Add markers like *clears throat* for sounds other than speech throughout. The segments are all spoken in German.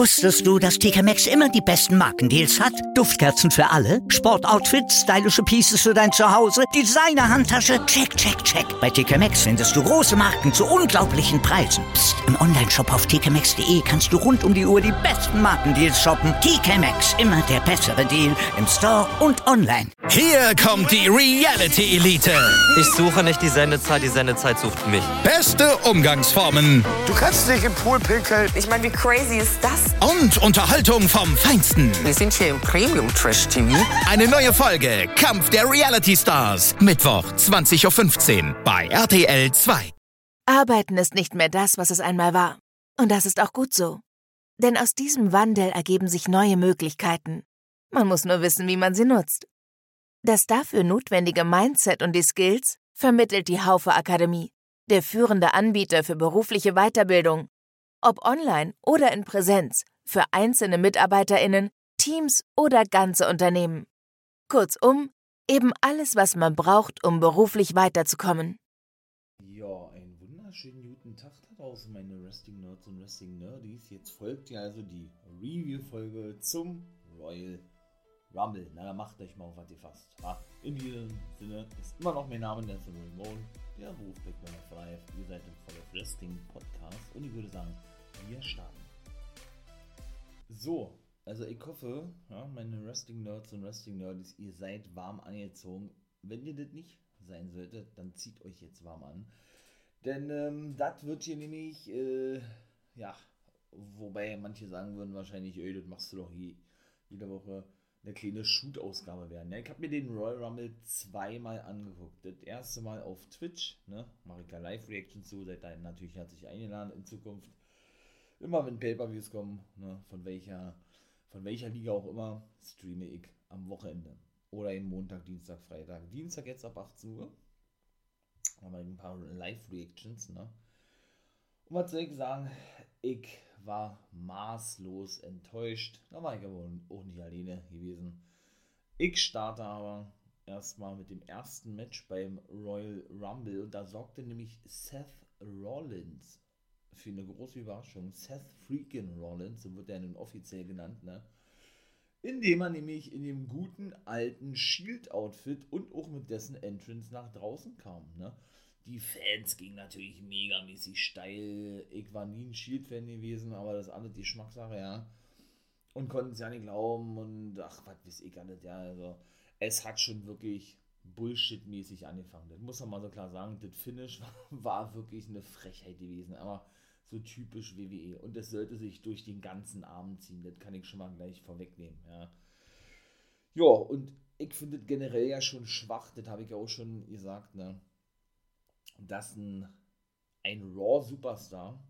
Wusstest du, dass TK Maxx immer die besten Markendeals hat? Duftkerzen für alle, Sportoutfits, stylische Pieces für dein Zuhause, Designer-Handtasche, check, check, check. Bei TK Maxx findest du große Marken zu unglaublichen Preisen. Psst. im Onlineshop auf tkmaxx.de kannst du rund um die Uhr die besten Markendeals shoppen. TK Maxx, immer der bessere Deal im Store und online. Hier kommt die Reality Elite. Ich suche nicht die Sendezeit, die Sendezeit sucht mich. Beste Umgangsformen. Du kannst dich im Pool pinkeln. Ich meine, wie crazy ist das? Und Unterhaltung vom Feinsten. Wir sind hier im Premium Trash TV. Eine neue Folge Kampf der Reality Stars. Mittwoch 20.15 Uhr bei RTL 2. Arbeiten ist nicht mehr das, was es einmal war. Und das ist auch gut so. Denn aus diesem Wandel ergeben sich neue Möglichkeiten. Man muss nur wissen, wie man sie nutzt. Das dafür notwendige Mindset und die Skills vermittelt die Haufe Akademie, der führende Anbieter für berufliche Weiterbildung. Ob online oder in Präsenz, für einzelne MitarbeiterInnen, Teams oder ganze Unternehmen. Kurzum, eben alles, was man braucht, um beruflich weiterzukommen. Ja, einen wunderschönen guten Tag da draußen, meine Wrestling Nerds und Wrestling Nerdies. Jetzt folgt ja also die Review-Folge zum Royal Rumble. Na, dann macht euch mal auf was ihr fasst. Ja, in diesem Sinne ist immer noch mein Name, ist Ramon, der Rufbeck Nummer 5. Ihr seid im Voll Wrestling Podcast und ich würde sagen, wir starten. So, also ich hoffe, ja, meine Wrestling Nerds und Wrestling Nerds, ihr seid warm angezogen. Wenn ihr das nicht sein solltet, dann zieht euch jetzt warm an. Denn ähm, das wird hier nämlich, äh, ja, wobei manche sagen würden wahrscheinlich, ey, das machst du doch je, jede Woche eine kleine Shoot-Ausgabe werden. Ja, ich habe mir den Royal Rumble zweimal angeguckt. Das erste Mal auf Twitch, ne, mache ich ja Live-Reactions zu, seid da natürlich herzlich eingeladen in Zukunft. Immer wenn Pay-Per-Views kommen, ne, von welcher, von welcher Liga auch immer, streame ich am Wochenende. Oder eben Montag, Dienstag, Freitag. Dienstag jetzt ab 18 Uhr. Haben wir ein paar Live-Reactions, ne. Und was soll ich sagen? Ich war maßlos enttäuscht. Da war ich aber auch nicht alleine gewesen. Ich starte aber erstmal mit dem ersten Match beim Royal Rumble. Und da sorgte nämlich Seth Rollins für eine große Überraschung. Seth Freakin Rollins, so wird er nun offiziell genannt, ne? Indem er nämlich in dem guten alten Shield-Outfit und auch mit dessen Entrance nach draußen kam, ne? die Fans gingen natürlich megamäßig steil. Ich war nie ein Shield-Fan gewesen, aber das alles die Schmackssache, ja. Und konnten es ja nicht glauben und ach, was weiß ich alles, ja. Also, es hat schon wirklich Bullshit-mäßig angefangen. Das muss man mal so klar sagen. Das Finish *laughs* war wirklich eine Frechheit gewesen, aber so typisch WWE. Und es sollte sich durch den ganzen Abend ziehen. Das kann ich schon mal gleich vorwegnehmen, ja. Ja, und ich finde generell ja schon schwach, das habe ich ja auch schon gesagt, ne dass ein, ein Raw-Superstar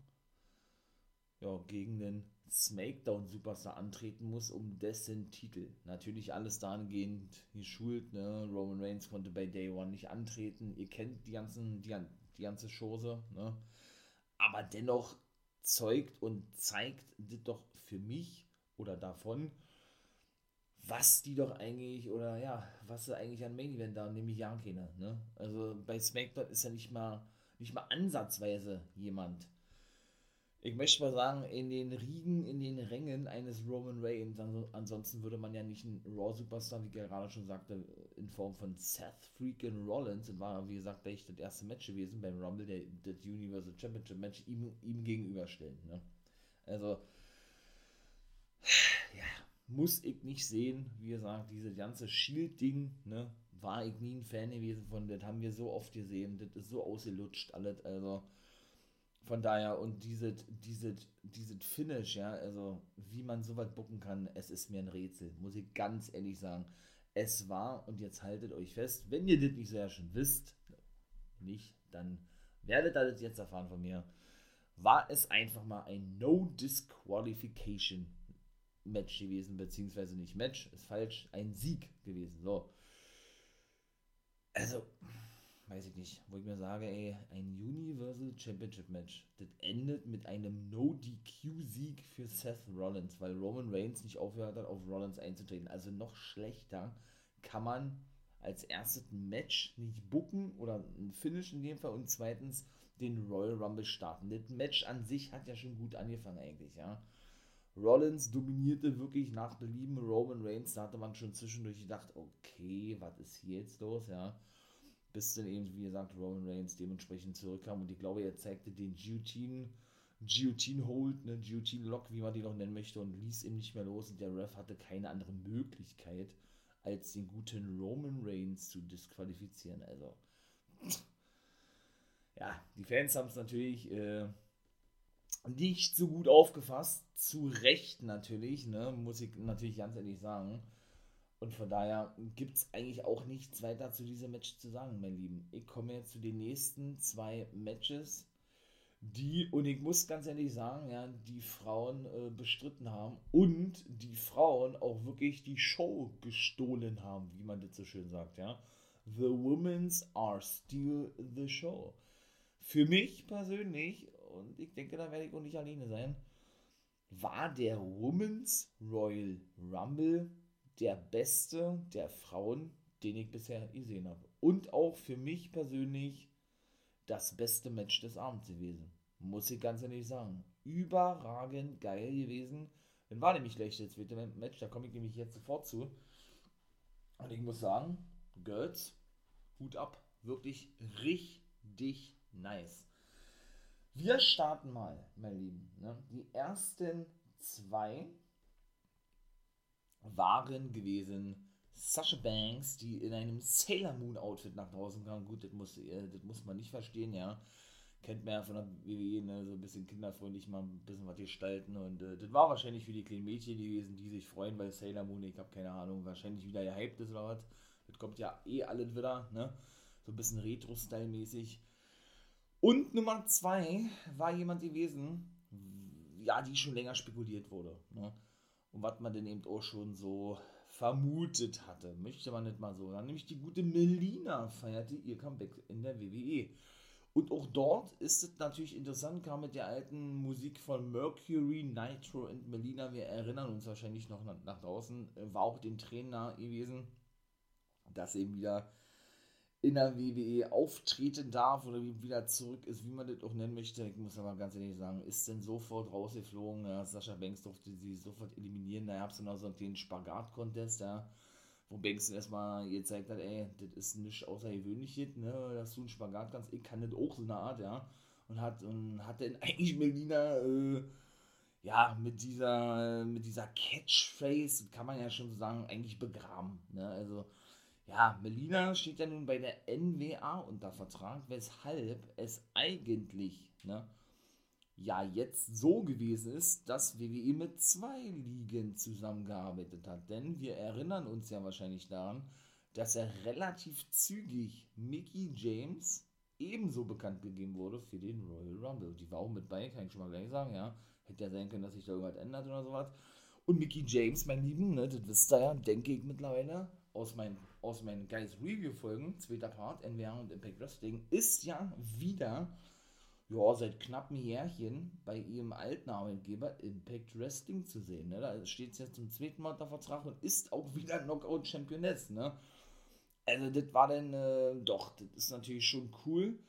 ja, gegen den SmackDown-Superstar antreten muss, um dessen Titel. Natürlich alles dahingehend geschult, ne? Roman Reigns konnte bei Day One nicht antreten. Ihr kennt die, ganzen, die, die ganze Chose, ne? Aber dennoch zeugt und zeigt das doch für mich oder davon, was die doch eigentlich, oder ja, was sie eigentlich an Main Event da, nämlich ja keine, ne? Also bei SmackDown ist ja nicht mal, nicht mal ansatzweise jemand. Ich möchte mal sagen, in den Riegen, in den Rängen eines Roman Reigns, ansonsten würde man ja nicht einen Raw-Superstar, wie gerade schon sagte, in Form von Seth freaking Rollins, und war, wie gesagt, gleich das erste Match gewesen beim Rumble, der, das Universal Championship Match, ihm, ihm gegenüberstellen, ne? Also, ja, muss ich nicht sehen. Wie gesagt, diese ganze Shield-Ding, ne, war ich nie ein Fan gewesen von. Das haben wir so oft gesehen. Das ist so ausgelutscht alles. Also von daher und diese, diese, diese Finish, ja, also wie man so weit bucken kann, es ist mir ein Rätsel, muss ich ganz ehrlich sagen. Es war, und jetzt haltet euch fest, wenn ihr das nicht so ja schon wisst, nicht, dann werdet ihr das jetzt erfahren von mir, war es einfach mal ein No Disqualification Match gewesen, beziehungsweise nicht Match, ist falsch, ein Sieg gewesen. So. Also, weiß ich nicht, wo ich mir sage, ey, ein Universal Championship Match, das endet mit einem No-DQ-Sieg für Seth Rollins, weil Roman Reigns nicht aufgehört hat, auf Rollins einzutreten. Also noch schlechter kann man als erstes ein Match nicht bucken oder ein Finish in dem Fall und zweitens den Royal Rumble starten. Das Match an sich hat ja schon gut angefangen eigentlich, ja. Rollins dominierte wirklich nach Belieben Roman Reigns. Da hatte man schon zwischendurch gedacht, okay, was ist hier jetzt los, ja. Bis dann eben, wie gesagt, Roman Reigns dementsprechend zurückkam. Und ich glaube, er zeigte den Guillotine, Guillotine Hold, ne, Guillotine Lock, wie man die noch nennen möchte, und ließ ihm nicht mehr los. Und der Ref hatte keine andere Möglichkeit, als den guten Roman Reigns zu disqualifizieren. Also, ja, die Fans haben es natürlich äh, nicht so gut aufgefasst. Zu Recht natürlich, ne, muss ich natürlich ganz ehrlich sagen. Und von daher gibt es eigentlich auch nichts weiter zu diesem Match zu sagen, mein Lieben. Ich komme jetzt zu den nächsten zwei Matches, die, und ich muss ganz ehrlich sagen, ja, die Frauen äh, bestritten haben und die Frauen auch wirklich die Show gestohlen haben, wie man das so schön sagt, ja. The Women's are still the show. Für mich persönlich, und ich denke, da werde ich auch nicht alleine sein, war der Women's Royal Rumble der beste der Frauen, den ich bisher gesehen habe. Und auch für mich persönlich das beste Match des Abends gewesen. Muss ich ganz ehrlich sagen. Überragend geil gewesen. Dann war nämlich gleich das zweite Match, da komme ich nämlich jetzt sofort zu. Und ich muss sagen, Girls, Hut ab. Wirklich richtig nice. Wir starten mal, mein Lieben. Ne? Die ersten zwei waren gewesen Sasha Banks, die in einem Sailor Moon Outfit nach draußen kam. Gut, das muss, äh, das muss man nicht verstehen, ja. Kennt man ja von der WWE, ne, so ein bisschen kinderfreundlich mal ein bisschen was gestalten. Und äh, das war wahrscheinlich für die kleinen Mädchen gewesen, die sich freuen, weil Sailor Moon, ich habe keine Ahnung, wahrscheinlich wieder gehypt ist oder was. Das kommt ja eh alles wieder, ne? So ein bisschen Retro-Style-mäßig. Und Nummer zwei war jemand gewesen, ja, die schon länger spekuliert wurde. Ne? Und was man denn eben auch schon so vermutet hatte, möchte man nicht mal so. Dann nämlich die gute Melina feierte ihr Comeback in der WWE. Und auch dort ist es natürlich interessant, kam mit der alten Musik von Mercury, Nitro und Melina. Wir erinnern uns wahrscheinlich noch nach, draußen, war auch den Trainer gewesen, dass eben wieder in der WWE auftreten darf oder wieder zurück ist, wie man das auch nennen möchte. Ich muss aber ganz ehrlich sagen, ist denn sofort rausgeflogen. Ja, Sascha Banks durfte sie sofort eliminieren. Da gab es noch so einen Spagat-Contest, ja, wo Banks erstmal gezeigt hat, ey, das ist nichts Außergewöhnliches, ne, dass du einen Spagat kannst. Ich kann das auch so eine Art, ja. Und hat, und hat dann *laughs* eigentlich Melina, äh, ja, mit dieser, mit dieser Catchphrase, kann man ja schon so sagen, eigentlich begraben. Ne? Also, ja, Melina steht ja nun bei der NWA unter Vertrag, weshalb es eigentlich, ne, ja, jetzt so gewesen ist, dass WWE mit zwei Ligen zusammengearbeitet hat. Denn wir erinnern uns ja wahrscheinlich daran, dass er relativ zügig Mickey James ebenso bekannt gegeben wurde für den Royal Rumble. Die war auch mit bei, kann ich schon mal gleich sagen, ja. Hätte ja sein können, dass sich da irgendwas ändert oder sowas. Und Mickey James, mein Lieben, ne, das wisst ihr ja, denke ich mittlerweile, aus meinen, aus meinen Guys Review-Folgen, zweiter Part, NWR und Impact Wrestling, ist ja wieder, ja, seit knapp Jährchen bei ihrem alten Arbeitgeber Impact Wrestling zu sehen. Ne? Da steht es jetzt zum zweiten Mal unter Vertrag und ist auch wieder Knockout-Championess. Ne? Also, das war dann, äh, doch, das ist natürlich schon cool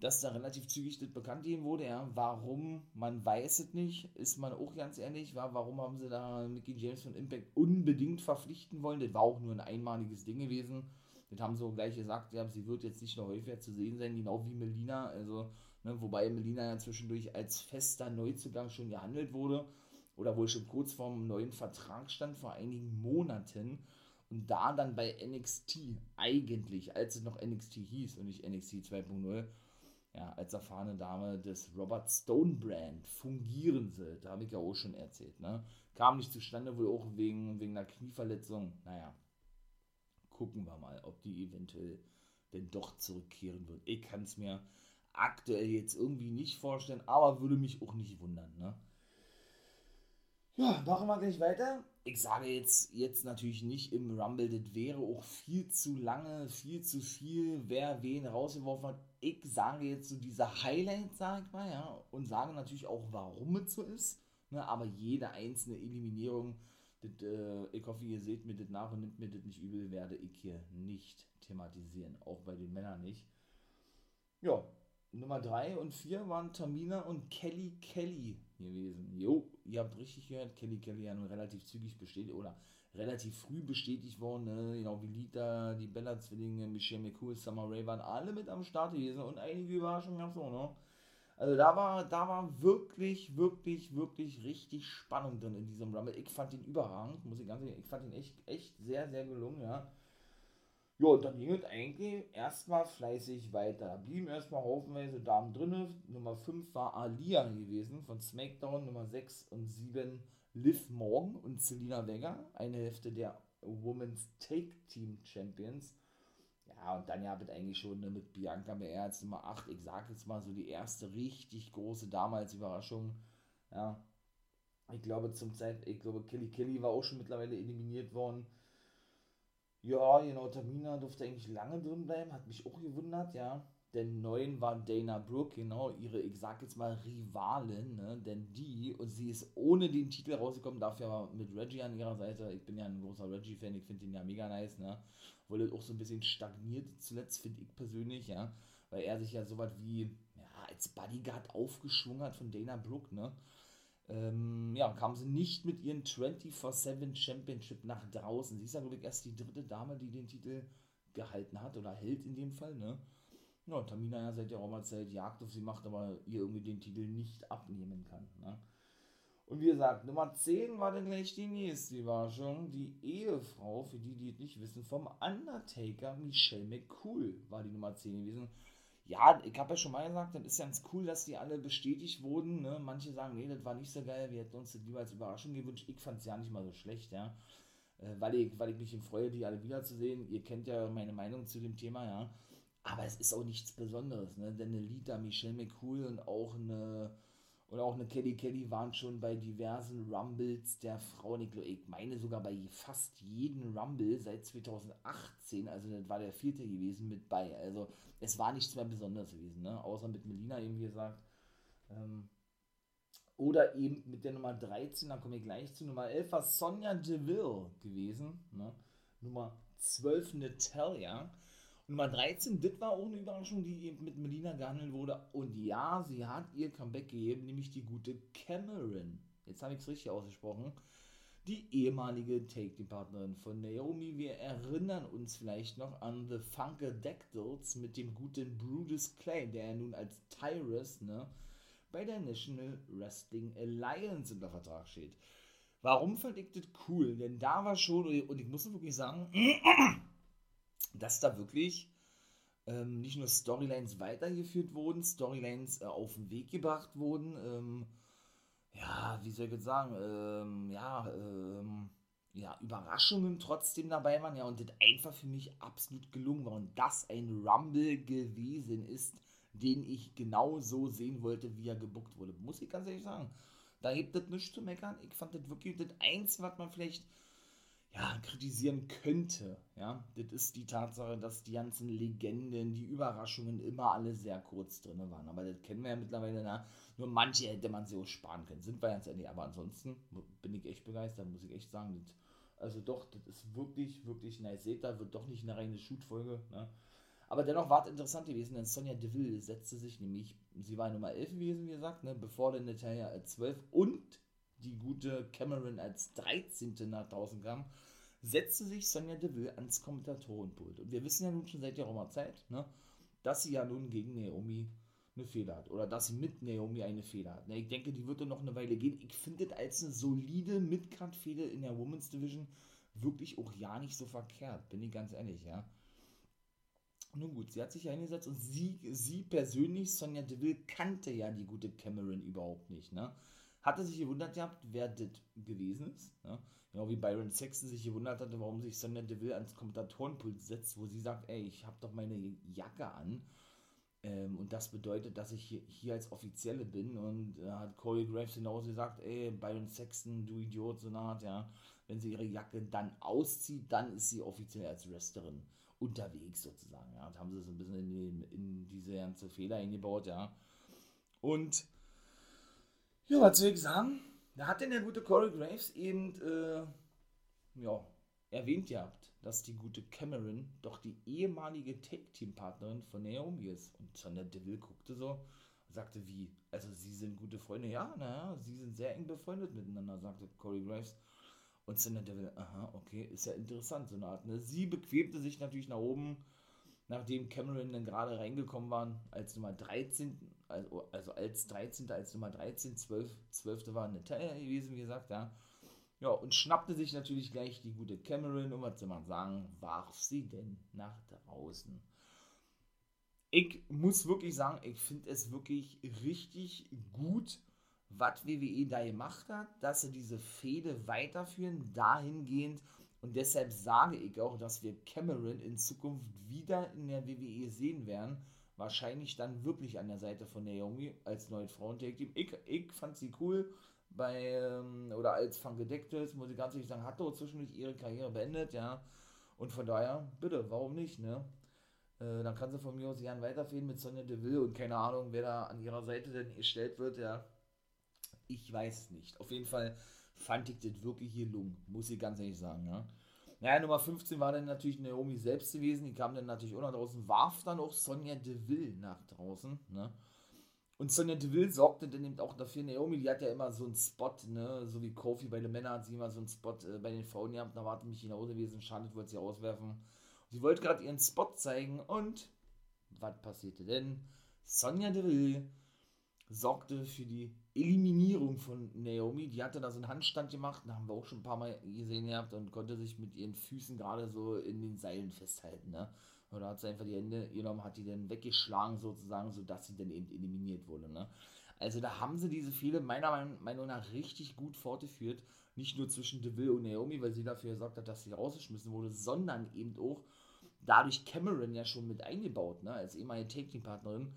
dass da relativ zügig das bekannt gegeben wurde. Ja. Warum, man weiß es nicht, ist man auch ganz ehrlich. War, warum haben sie da Mickey James von Impact unbedingt verpflichten wollen? Das war auch nur ein einmaliges Ding gewesen. Das haben sie auch gleich gesagt, ja, sie wird jetzt nicht noch häufiger zu sehen sein, genau wie Melina. Also, ne, wobei Melina ja zwischendurch als fester Neuzugang schon gehandelt wurde oder wohl schon kurz vorm neuen Vertrag stand, vor einigen Monaten. Und da dann bei NXT eigentlich, als es noch NXT hieß und nicht NXT 2.0, ja, als erfahrene Dame des Robert Stone Brand fungieren soll. Da habe ich ja auch schon erzählt. Ne? Kam nicht zustande, wohl auch wegen, wegen einer Knieverletzung. Naja, gucken wir mal, ob die eventuell denn doch zurückkehren wird. Ich kann es mir aktuell jetzt irgendwie nicht vorstellen, aber würde mich auch nicht wundern. Ne? Ja, machen wir gleich weiter. Ich sage jetzt, jetzt natürlich nicht im Rumble, das wäre auch viel zu lange, viel zu viel, wer wen rausgeworfen hat. Ich sage jetzt so diese Highlights, sag ich mal, ja, und sage natürlich auch, warum es so ist. Ne, aber jede einzelne Eliminierung, das, äh, ich hoffe, ihr seht mir das nach und nimmt mir das nicht übel, werde ich hier nicht thematisieren, auch bei den Männern nicht. Ja, Nummer 3 und 4 waren Tamina und Kelly Kelly gewesen. Jo, ihr habt richtig gehört, Kelly Kelly relativ zügig bestätigt oder relativ früh bestätigt worden, ne? genau wie Lita, die Bella-Zwillinge, Michelle McCool, Summer Ray waren alle mit am Start gewesen und einige Überraschungen gab es auch, ne? Also da war, da war wirklich, wirklich, wirklich richtig Spannung drin in diesem Rumble. Ich fand ihn überragend, muss ich ganz ehrlich, ich fand ihn echt, echt sehr, sehr gelungen, ja. Ja, und dann ging es eigentlich erstmal fleißig weiter. Da blieben erstmal haufenweise Damen drin. Nummer 5 war Alia gewesen von SmackDown. Nummer 6 und 7 Liv Morgan und Selina Vega. Eine Hälfte der Women's Take Team Champions. Ja, und dann ja wird eigentlich schon ne, mit Bianca BR als Nummer 8. Ich sage jetzt mal so die erste richtig große damals Überraschung. Ja, ich glaube zum Zeit, ich glaube Kelly Kelly war auch schon mittlerweile eliminiert worden. Ja, genau, Tamina durfte eigentlich lange drin bleiben, hat mich auch gewundert, ja. Denn neun war Dana Brooke, genau, ihre, ich sag jetzt mal, Rivalin, ne? Denn die, und sie ist ohne den Titel rausgekommen, dafür aber mit Reggie an ihrer Seite. Ich bin ja ein großer Reggie-Fan, ich finde ihn ja mega nice, ne? Er auch so ein bisschen stagniert zuletzt, finde ich persönlich, ja. Weil er sich ja so was wie, ja, als Bodyguard aufgeschwungen hat von Dana Brooke, ne? Ähm, ja, kam sie nicht mit ihren 24-7 Championship nach draußen. Sie ist ja, glaube ich, erst die dritte Dame, die den Titel gehalten hat oder hält in dem Fall, ne? Ja, Tamina ja seit der Roma-Zeit Jagd auf sie macht, aber ihr irgendwie den Titel nicht abnehmen kann, ne? Und wie gesagt, Nummer 10 war dann gleich die nächste Überraschung. Die Ehefrau, für die, die es nicht wissen, vom Undertaker, Michelle McCool, war die Nummer 10 gewesen ja, ich habe ja schon mal gesagt, das ist ganz cool, dass die alle bestätigt wurden. Ne? Manche sagen, nee, das war nicht so geil, wir hätten uns das lieber als Überraschung gewünscht. Ich fand es ja nicht mal so schlecht, ja. Äh, weil, ich, weil ich mich freue, die alle wiederzusehen. Ihr kennt ja meine Meinung zu dem Thema, ja. Aber es ist auch nichts Besonderes, ne? Denn eine Lita, Michelle McCool und auch eine oder auch eine Kelly Kelly waren schon bei diversen Rumbles der Frauen. Ich, ich meine sogar bei fast jedem Rumble seit 2018. Also das war der vierte gewesen mit bei. Also es war nichts mehr Besonderes gewesen, ne? Außer mit Melina eben gesagt. Ähm, oder eben mit der Nummer 13, da komme ich gleich zu. Nummer 11 war Sonja Deville gewesen. Ne? Nummer 12 Natalia. Nummer 13, das war auch eine Überraschung, die eben mit Melina gehandelt wurde. Und ja, sie hat ihr Comeback gegeben, nämlich die gute Cameron. Jetzt habe ich es richtig ausgesprochen. Die ehemalige Take-Team-Partnerin von Naomi. Wir erinnern uns vielleicht noch an The Funkadactyls mit dem guten Brutus Clay, der nun als Tyrus ne, bei der National Wrestling Alliance unter Vertrag steht. Warum fand ich das cool? Denn da war schon, und ich muss wirklich sagen, *clears throat* dass da wirklich ähm, nicht nur Storylines weitergeführt wurden, Storylines äh, auf den Weg gebracht wurden, ähm, ja, wie soll ich jetzt sagen, ähm, ja, ähm, ja, Überraschungen trotzdem dabei waren, ja, und das einfach für mich absolut gelungen war und das ein Rumble gewesen ist, den ich genau so sehen wollte, wie er gebuckt wurde. Muss ich ganz ehrlich sagen. Da gibt es nichts zu meckern. Ich fand das wirklich das Einzige, was man vielleicht ja, kritisieren könnte, ja, das ist die Tatsache, dass die ganzen Legenden, die Überraschungen immer alle sehr kurz drin waren. Aber das kennen wir ja mittlerweile, na, nur manche hätte man sich auch sparen können. Sind wir ganz ehrlich, aber ansonsten bin ich echt begeistert, muss ich echt sagen. Das, also doch, das ist wirklich, wirklich nice. Seht, da wird doch nicht eine reine Shoot-Folge, ne? Aber dennoch war es interessant gewesen, denn Sonja Deville setzte sich nämlich, sie war Nummer 11 gewesen, wie gesagt, ne, bevor der Natalia als 12 und die gute Cameron als 13. nach draußen kam, setzte sich Sonja Deville ans Kommentatorenpult. Und wir wissen ja nun schon seit geraumer Zeit, ne, dass sie ja nun gegen Naomi eine Fehler hat. Oder dass sie mit Naomi eine Fehler hat. Ne, ich denke, die wird dann noch eine Weile gehen. Ich finde das als eine solide Midcard-Fehde in der Women's Division wirklich auch ja nicht so verkehrt. Bin ich ganz ehrlich, ja. Nun gut, sie hat sich ja hingesetzt und sie, sie persönlich, Sonja Deville, kannte ja die gute Cameron überhaupt nicht, ne? Hatte sich gewundert gehabt, wer das gewesen ist. Ja? Genau wie Byron Sexton sich gewundert hatte, warum sich Sonja Deville ans Kommentatorenpult setzt, wo sie sagt, ey, ich habe doch meine Jacke an. Ähm, und das bedeutet, dass ich hier, hier als Offizielle bin. Und äh, hat Corey Graves genauso gesagt, ey, Byron Sexton, du Idiot, so eine Art, ja. Wenn sie ihre Jacke dann auszieht, dann ist sie offiziell als Wrestlerin unterwegs sozusagen. Ja. Da haben sie so ein bisschen in, die, in diese ganze Fehler eingebaut, ja. Und ja, was soll ich sagen? Da hat denn der gute Corey Graves eben, äh, ja, erwähnt gehabt, dass die gute Cameron doch die ehemalige Tag-Team-Partnerin von Naomi ist. Und Sonja Deville guckte so Sagte, wie? Also, sie sind gute Freunde? Ja, naja, sie sind sehr eng befreundet miteinander, sagte Corey Graves. Und Sonya Deville, aha, okay, ist ja interessant, so eine Art. Ne? Sie bequemte sich natürlich nach oben, nachdem Cameron dann gerade reingekommen war, als Nummer 13, also, also als 13. als Nummer 13, 12. 12. war Natalia gewesen, wie gesagt, ja. Ja, und schnappte sich natürlich gleich die gute Cameron, und was soll man sagen, warf sie denn nach draußen. Ich muss wirklich sagen, ich finde es wirklich richtig gut, was WWE da gemacht hat, dass sie diese Fehde weiterführen, dahingehend. Und deshalb sage ich auch, dass wir Cameron in Zukunft wieder in der WWE sehen werden. Wahrscheinlich dann wirklich an der Seite von Naomi als neuen Frauentag-Team. Ich, ich fand sie cool bei, ähm, oder als Funkadectus, muss ich ganz ehrlich sagen, hat doch zwischendurch ihre Karriere beendet, ja. Und von daher, bitte, warum nicht, ne? Äh, dann kann sie von mir aus gern weiterfehlen mit Sonja Deville und keine Ahnung, wer da an ihrer Seite denn gestellt wird, ja. Ich weiß nicht. Auf jeden Fall fand ich das wirklich gelungen, muss ich ganz ehrlich sagen, ja. Naja, Nummer 15 war dann natürlich Naomi selbst gewesen, die kam dann natürlich auch nach draußen, warf dann auch Sonja Deville nach draußen, ne. Und Sonja Deville sorgte dann eben auch dafür, Naomi, die hat ja immer so einen Spot, ne, so wie Kofi bei den Männern hat sie immer so einen Spot äh, bei den Frauen gehabt, da war mich Hause gewesen, Charlotte wollte sie auswerfen. Sie wollte gerade ihren Spot zeigen und was passierte denn? Sonja Deville sorgte für die Eliminierung von Naomi. Die hatte da so einen Handstand gemacht, da haben wir auch schon ein paar Mal gesehen gehabt und konnte sich mit ihren Füßen gerade so in den Seilen festhalten. Ne? Oder hat sie einfach die Hände genommen, hat die dann weggeschlagen sozusagen, sodass sie dann eben eliminiert wurde. Ne? Also da haben sie diese Fehler meiner Meinung nach richtig gut fortgeführt. Nicht nur zwischen Deville und Naomi, weil sie dafür gesorgt hat, dass sie rausgeschmissen wurde, sondern eben auch dadurch Cameron ja schon mit eingebaut, ne? als ehemalige Taking-Partnerin.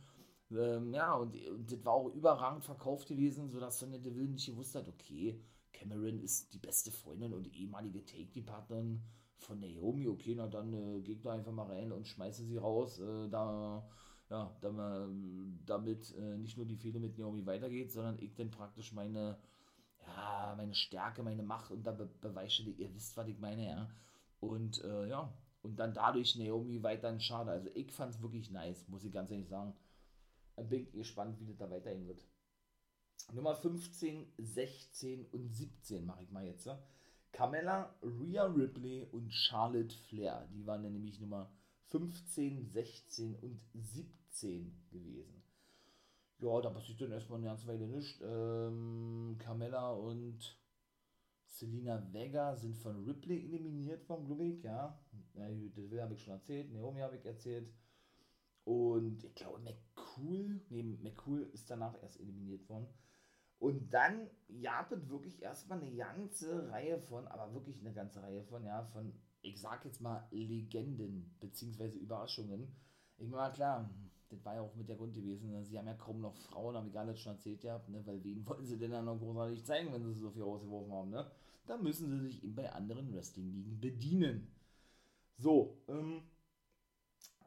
Ähm, ja, und, und, das war auch überragend verkauft gewesen, sodass Sonja Deville nicht gewusst hat, okay, Cameron ist die beste Freundin und ehemalige Taking-Partnerin von Naomi, okay, na dann äh, geht da einfach mal rein und schmeiße sie raus, äh, da, ja, da, damit äh, nicht nur die Fehler mit Naomi weitergeht, sondern ich dann praktisch meine, ja, meine Stärke, meine Macht und da be beweise, ihr wisst, was ich meine, ja. Und äh, ja, und dann dadurch Naomi weiterhin schade. Also ich fand es wirklich nice, muss ich ganz ehrlich sagen. Bin gespannt, wie das da weiterhin wird. Nummer 15, 16 und 17 mache ich mal jetzt. Ja? Carmella, Rhea Ripley und Charlotte Flair. Die waren dann nämlich Nummer 15, 16 und 17 gewesen. Ja, da passiert dann erstmal eine ganze Weile nichts. Ähm, Carmella und Selina Vega sind von Ripley eliminiert vom Glubik, ja. ja das habe ich schon erzählt, Naomi habe ich erzählt. Und ich glaube, McCool, nee, McCool ist danach erst eliminiert worden. Und dann gab wirklich erstmal eine ganze Reihe von, aber wirklich eine ganze Reihe von, ja, von, ich sag jetzt mal, Legenden, beziehungsweise Überraschungen. Ich meine, klar, das war ja auch mit der Grund gewesen, ne? sie haben ja kaum noch Frauen, habe ich gar nicht schon erzählt gehabt, ne? weil wen wollen sie denn dann noch großartig zeigen, wenn sie so viel rausgeworfen haben, ne? Da müssen sie sich eben bei anderen Wrestling-Ligen bedienen. So, ähm,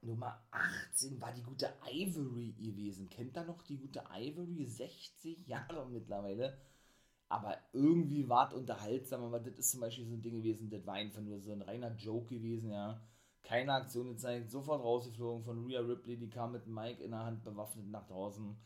Nummer 18 war die gute Ivory gewesen. Kennt ihr noch die gute Ivory? 60 Jahre mittlerweile. Aber irgendwie war es unterhaltsam. Aber das ist zum Beispiel so ein Ding gewesen, das war einfach nur so ein reiner Joke gewesen, ja. Keine Aktion gezeigt, sofort rausgeflogen von Rhea Ripley, die kam mit Mike in der Hand bewaffnet nach draußen.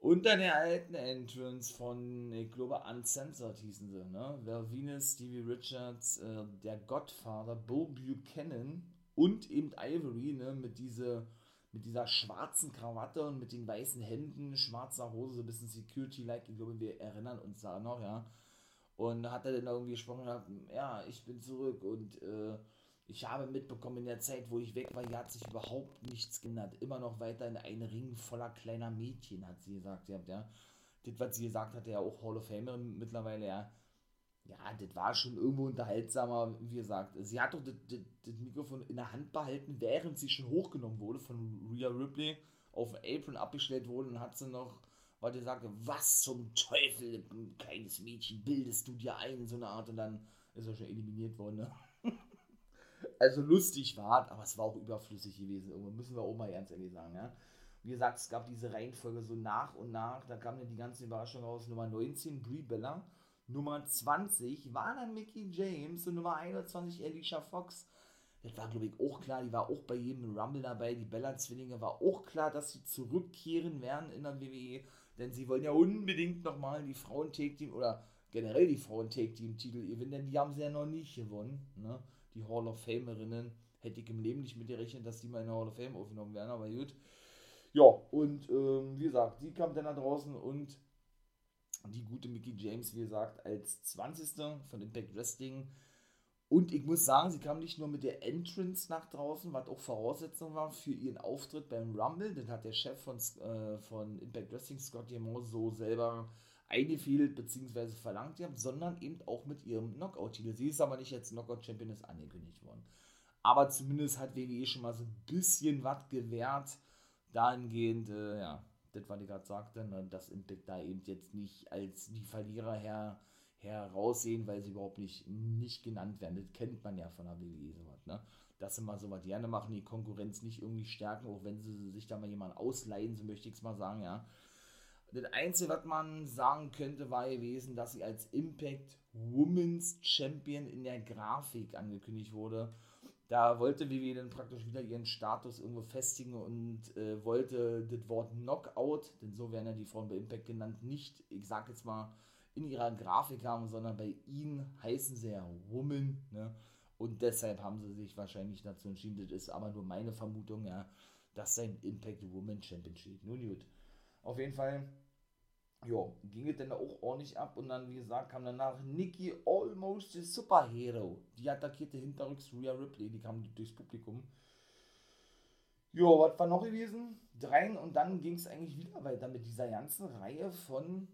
Unter der alten Entrance von, ich glaube, Uncensored hießen sie, ne? Venus, Stevie Richards, äh, der Godfather, Bull Buchanan und eben Ivory, ne, mit, diese, mit dieser schwarzen Krawatte und mit den weißen Händen, schwarzer Hose, so ein bisschen Security-like, ich glaube, wir erinnern uns da noch, ja. Und hat er dann irgendwie gesprochen, ja, ich bin zurück und äh, ich habe mitbekommen, in der Zeit, wo ich weg war, hier hat sich überhaupt nichts geändert. Immer noch weiter in ein Ring voller kleiner Mädchen, hat sie gesagt. Ja, das, was sie gesagt hat, ja auch Hall of Famerin mittlerweile, ja ja, das war schon irgendwo unterhaltsamer, wie gesagt. Sie hat doch das, Mikrofon in der Hand behalten, während sie schon hochgenommen wurde von Rhea Ripley, auf Apron abgestellt wurde und hat sie noch, weil die sagte, was zum Teufel, kleines Mädchen, bildest du dir ein, so eine Art, und dann ist er schon eliminiert worden, ne? *laughs* also lustig war aber es war auch überflüssig gewesen, irgendwo müssen wir auch mal ganz ehrlich sagen, ja. Wie gesagt, es gab diese Reihenfolge so nach und nach, da kam dann die ganze Überraschung raus, Nummer 19, Brie Bella, Nummer 20 war dann Mickey James und Nummer 21 Alicia Fox. das war, glaube ich, auch klar, die war auch bei jedem Rumble dabei, die Bella-Zwillinge, war auch klar, dass sie zurückkehren werden in der WWE, denn sie wollen ja unbedingt nochmal die Frauen-Take-Team oder generell die Frauen-Take-Team-Titel gewinnen, denn die haben sie ja noch nicht gewonnen, ne? die Hall of Famerinnen. Hätte ich im Leben nicht mit gerechnet, dass die mal in der Hall of Fame aufgenommen werden, aber gut. Ja, und ähm, wie gesagt, die kam dann da draußen und die gute Mickey James, wie gesagt, als 20. von Impact Wrestling und ich muss sagen, sie kam nicht nur mit der Entrance nach draußen, was auch Voraussetzung war für ihren Auftritt beim Rumble. Das hat der Chef von, äh, von Impact Wrestling, Scott Diamond, so selber eingefehlt bzw. verlangt haben, sondern eben auch mit ihrem Knockout-Titel. Sie ist aber nicht jetzt Knockout-Champion, angekündigt worden. Aber zumindest hat WWE schon mal so ein bisschen was gewährt, dahingehend, äh, ja, das, was ich gerade sagte, ne, dass Impact da eben jetzt nicht als die Verlierer her heraussehen, weil sie überhaupt nicht, nicht genannt werden. Das kennt man ja von der WWE sowas, ne? Dass sie mal sowas gerne machen, die Konkurrenz nicht irgendwie stärken, auch wenn sie sich da mal jemanden ausleihen, so möchte ich es mal sagen, ja. Das Einzige, was man sagen könnte, war gewesen, dass sie als Impact Women's Champion in der Grafik angekündigt wurde. Da wollte WWE dann praktisch wieder ihren Status irgendwo festigen und äh, wollte das Wort Knockout, denn so werden ja die Frauen bei Impact genannt, nicht, ich sag jetzt mal, in ihrer Grafik haben, sondern bei ihnen heißen sie ja Woman, ne? Und deshalb haben sie sich wahrscheinlich dazu entschieden, das ist aber nur meine Vermutung, ja, dass sein Impact Woman Championship. Nun gut. Auf jeden Fall, ja, ging es dann auch ordentlich ab und dann, wie gesagt, kam danach Nikki Almost the Superhero. Die attackierte hinterrücks Rhea Ripley, die kam durchs Publikum. Ja, was war noch gewesen? Dreien und dann ging es eigentlich wieder weiter mit dieser ganzen Reihe von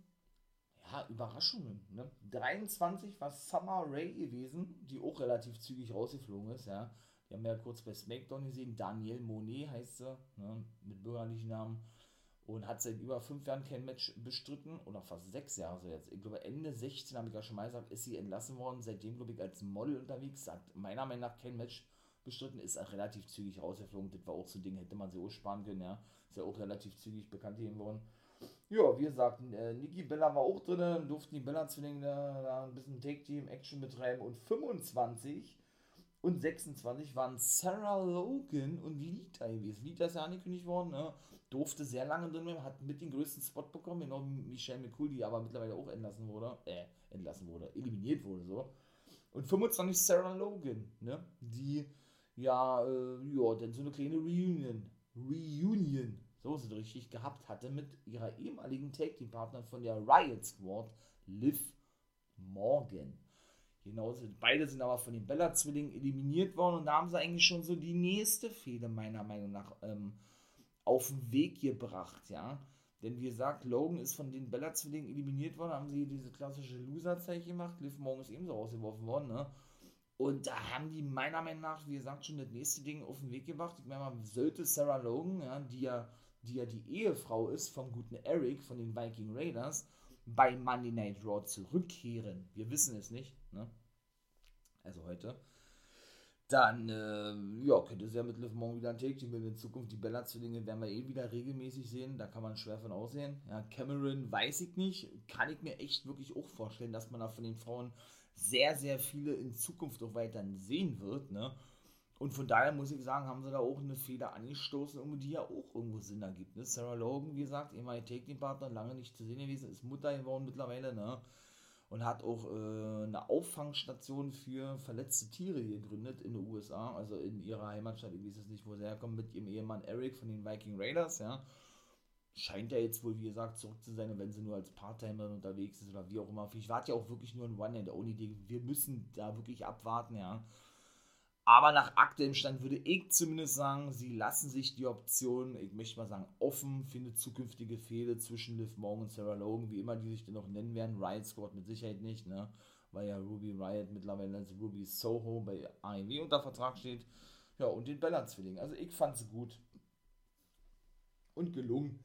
ja, Überraschungen. Ne? 23 war Summer Ray gewesen, die auch relativ zügig rausgeflogen ist. Ja. Die haben ja kurz bei SmackDown gesehen. Danielle Monet heißt sie, ne? mit bürgerlichen Namen. Und hat seit über fünf Jahren kein Match bestritten. Oder fast sechs Jahre so jetzt. Ich glaube, Ende 16, habe ich ja schon mal gesagt, ist sie entlassen worden. Seitdem, glaube ich, als Model unterwegs. Hat meiner Meinung nach kein Match bestritten. Ist relativ zügig rausgeflogen. Das war auch so ein Ding, hätte man sie auch sparen können. Ja. Ist ja auch relativ zügig bekannt gegeben worden. Ja, wie gesagt, äh, Niki Bella war auch drin, durften die Bella-Zwillinge da, da, ein bisschen Take-Team-Action betreiben und 25 und 26 waren Sarah Logan und Lita gewesen. Lita ist ja angekündigt worden, ne? durfte sehr lange drin bleiben, hat mit den größten Spot bekommen, genau Michelle McCool, die aber mittlerweile auch entlassen wurde, äh, entlassen wurde, eliminiert wurde, so. Und 25 Sarah Logan, ne, die ja, äh, ja, dann so eine kleine Reunion, Reunion so sie richtig gehabt hatte mit ihrer ehemaligen Tag-Team-Partnerin von der Riot Squad, Liv Morgan. Genauso, beide sind aber von den Bella-Zwillingen eliminiert worden und da haben sie eigentlich schon so die nächste Fehde meiner Meinung nach ähm, auf den Weg gebracht, ja. Denn wie gesagt, Logan ist von den Bella-Zwillingen eliminiert worden, haben sie diese klassische Loser-Zeichen gemacht, Liv Morgan ist ebenso rausgeworfen worden, ne. Und da haben die meiner Meinung nach, wie gesagt, schon das nächste Ding auf den Weg gebracht. Ich meine, man sollte Sarah Logan, ja, die ja die ja die Ehefrau ist vom guten Eric von den Viking Raiders, bei Monday Night Raw zurückkehren. Wir wissen es nicht, ne? Also heute. Dann, äh, ja, könnte es ja mit Liv Morgan wieder ein Take-Team in Zukunft. Die Bella-Zwillinge werden wir eh wieder regelmäßig sehen. Da kann man schwer von aussehen. Ja, Cameron weiß ich nicht. Kann ich mir echt wirklich auch vorstellen, dass man da von den Frauen sehr, sehr viele in Zukunft auch weiterhin sehen wird, ne? Und von daher muss ich sagen, haben sie da auch eine Feder angestoßen, die ja auch irgendwo Sinn ergibt. Ne? Sarah Logan, wie gesagt, ehemaliger Take-Partner, lange nicht zu sehen gewesen, ist Mutter geworden mittlerweile, ne? Und hat auch äh, eine Auffangstation für verletzte Tiere gegründet in den USA, also in ihrer Heimatstadt, ich weiß es nicht, wo sie herkommt, mit ihrem Ehemann Eric von den Viking Raiders, ja. Scheint ja jetzt wohl, wie gesagt, zurück zu sein, wenn sie nur als Part-Timer unterwegs ist oder wie auch immer. Ich warte ja auch wirklich nur ein One-and-Only-Ding. Wir müssen da wirklich abwarten, ja aber nach aktuellem Stand würde ich zumindest sagen, sie lassen sich die Option, ich möchte mal sagen, offen eine zukünftige Fehde zwischen Liv Morgan und Sarah Logan, wie immer die sich denn noch nennen werden. Riot Squad mit Sicherheit nicht, ne? Weil ja Ruby Riot mittlerweile als Ruby Soho bei AEW unter Vertrag steht. Ja, und den Bella-Zwilling. Also ich fand es gut. Und gelungen.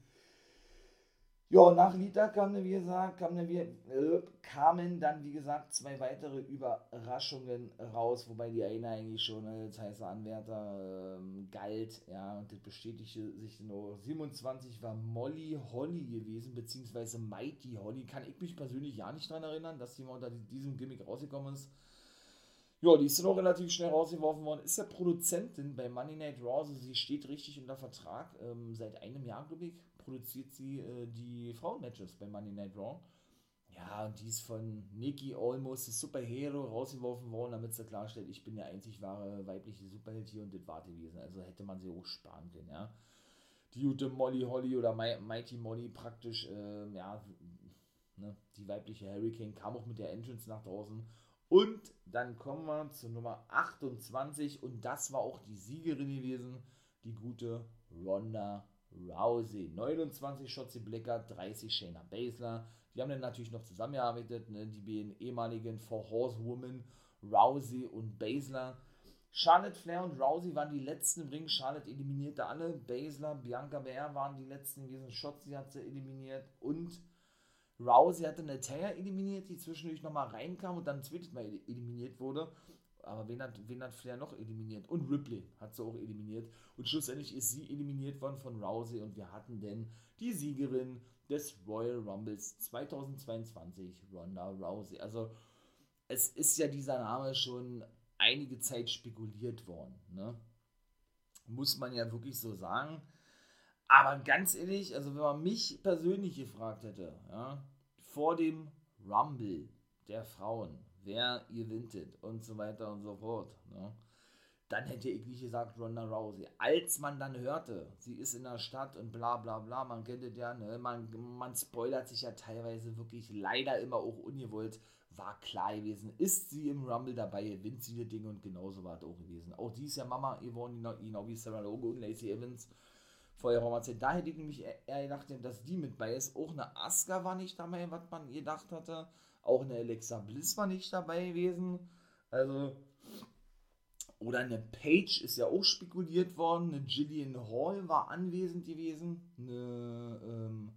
Ja, nach Lita kam dann, wie gesagt, kam dann, wie, äh, kamen dann, wie gesagt, zwei weitere Überraschungen raus, wobei die eine eigentlich schon als heißer Anwärter ähm, galt, ja, und das bestätigte sich nur. 27 war Molly Holly gewesen, beziehungsweise Mighty Holly. Kann ich mich persönlich ja nicht daran erinnern, dass die mal unter diesem Gimmick rausgekommen ist. Ja, die ist dann auch relativ schnell rausgeworfen worden. Ist ja Produzentin bei Money Night Raw, also sie steht richtig unter Vertrag. Ähm, seit einem Jahr, glaube ich, produziert sie äh, die Frauenmatches bei Money Night Raw. Ja, und die ist von Nikki Almost, the Superhero, rausgeworfen worden, damit sie klarstellt, ich bin der einzig wahre weibliche Superheld hier und das war gewesen. Also hätte man sie auch sparen können, ja. Die gute Molly Holly oder Mighty Molly praktisch, äh, ja, ne, die weibliche Hurricane kam auch mit der Entrance nach draußen. Und dann kommen wir zur Nummer 28 und das war auch die Siegerin gewesen, die gute Ronda Rousey. 29 Shotzi Blicker, 30 Shayna Baszler. Die haben dann natürlich noch zusammengearbeitet, ne? die beiden ehemaligen Four Horsewomen, Rousey und Baszler. Charlotte Flair und Rousey waren die letzten im Ring. Charlotte eliminierte alle. Baszler, Bianca Belair waren die letzten gewesen. Shotzi hat sie eliminiert. Und Rousey hatte Natalia eliminiert, die zwischendurch nochmal reinkam und dann zweites Mal eliminiert wurde. Aber wen hat, wen hat Flair noch eliminiert? Und Ripley hat sie auch eliminiert. Und schlussendlich ist sie eliminiert worden von Rousey. Und wir hatten denn die Siegerin des Royal Rumbles 2022, Ronda Rousey. Also es ist ja dieser Name schon einige Zeit spekuliert worden. Ne? Muss man ja wirklich so sagen. Aber ganz ehrlich, also wenn man mich persönlich gefragt hätte, ja, vor dem Rumble der Frauen, wer ihr wintet und so weiter und so fort, ne, dann hätte ich nicht gesagt Ronda Rousey. Als man dann hörte, sie ist in der Stadt und bla bla bla, man kennt es ja, ne? man, man spoilert sich ja teilweise wirklich leider immer auch ungewollt, war klar gewesen, ist sie im Rumble dabei, gewinnt sie das Ding und genauso war es auch gewesen. Auch die ist ja Mama geworden, genau wie Sarah Logo und Lacey Evans vorher mal erzählt. Da hätte ich nämlich eher gedacht, dass die mit bei ist. Auch eine Asuka war nicht dabei, was man gedacht hatte. Auch eine Alexa Bliss war nicht dabei gewesen. Also, oder eine Page ist ja auch spekuliert worden. Eine Gillian Hall war anwesend gewesen. Eine, ähm,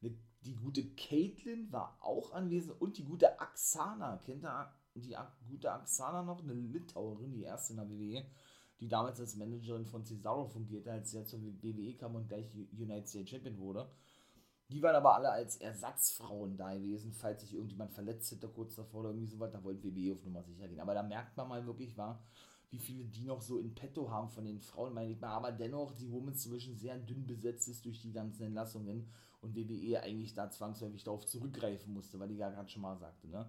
eine, die gute Caitlin war auch anwesend. Und die gute Axana. Kennt ihr die gute Axana noch? Eine Litauerin, die erste in der WWE. Die damals als Managerin von Cesaro fungierte, als sie ja zur WWE kam und gleich United States Champion wurde. Die waren aber alle als Ersatzfrauen da gewesen, falls sich irgendjemand verletzt hätte kurz davor oder irgendwie sowas. Da wollte WWE auf Nummer sicher gehen. Aber da merkt man mal wirklich, war, wie viele die noch so in petto haben von den Frauen, meine ich mal. Aber dennoch die Women's Division sehr dünn besetzt ist durch die ganzen Entlassungen und WWE eigentlich da zwangsläufig darauf zurückgreifen musste, weil die ja gerade schon mal sagte. Ne?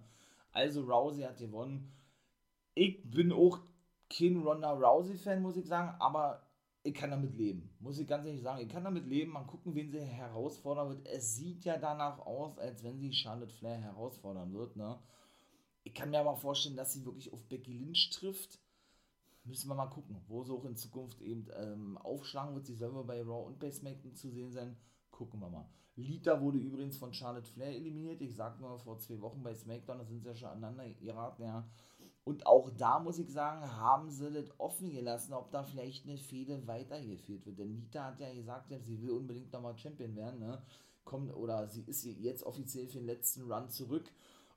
Also Rousey hat gewonnen. Ich bin auch kein Ronda Rousey-Fan, muss ich sagen, aber ich kann damit leben. Muss ich ganz ehrlich sagen, ich kann damit leben. Mal gucken, wen sie herausfordern wird. Es sieht ja danach aus, als wenn sie Charlotte Flair herausfordern wird. Ne? Ich kann mir aber vorstellen, dass sie wirklich auf Becky Lynch trifft müssen wir mal gucken, wo sie auch in Zukunft eben ähm, aufschlagen wird. Sie soll bei Raw und bei SmackDown zu sehen sein. Gucken wir mal. Lita wurde übrigens von Charlotte Flair eliminiert. Ich sagte nur vor zwei Wochen bei SmackDown, da sind sie ja schon aneinander geraten, ja. Und auch da muss ich sagen, haben sie das offen gelassen, ob da vielleicht eine Fehde weitergeführt wird. Denn Lita hat ja gesagt, sie will unbedingt nochmal Champion werden, ne? Kommt, oder sie ist jetzt offiziell für den letzten Run zurück.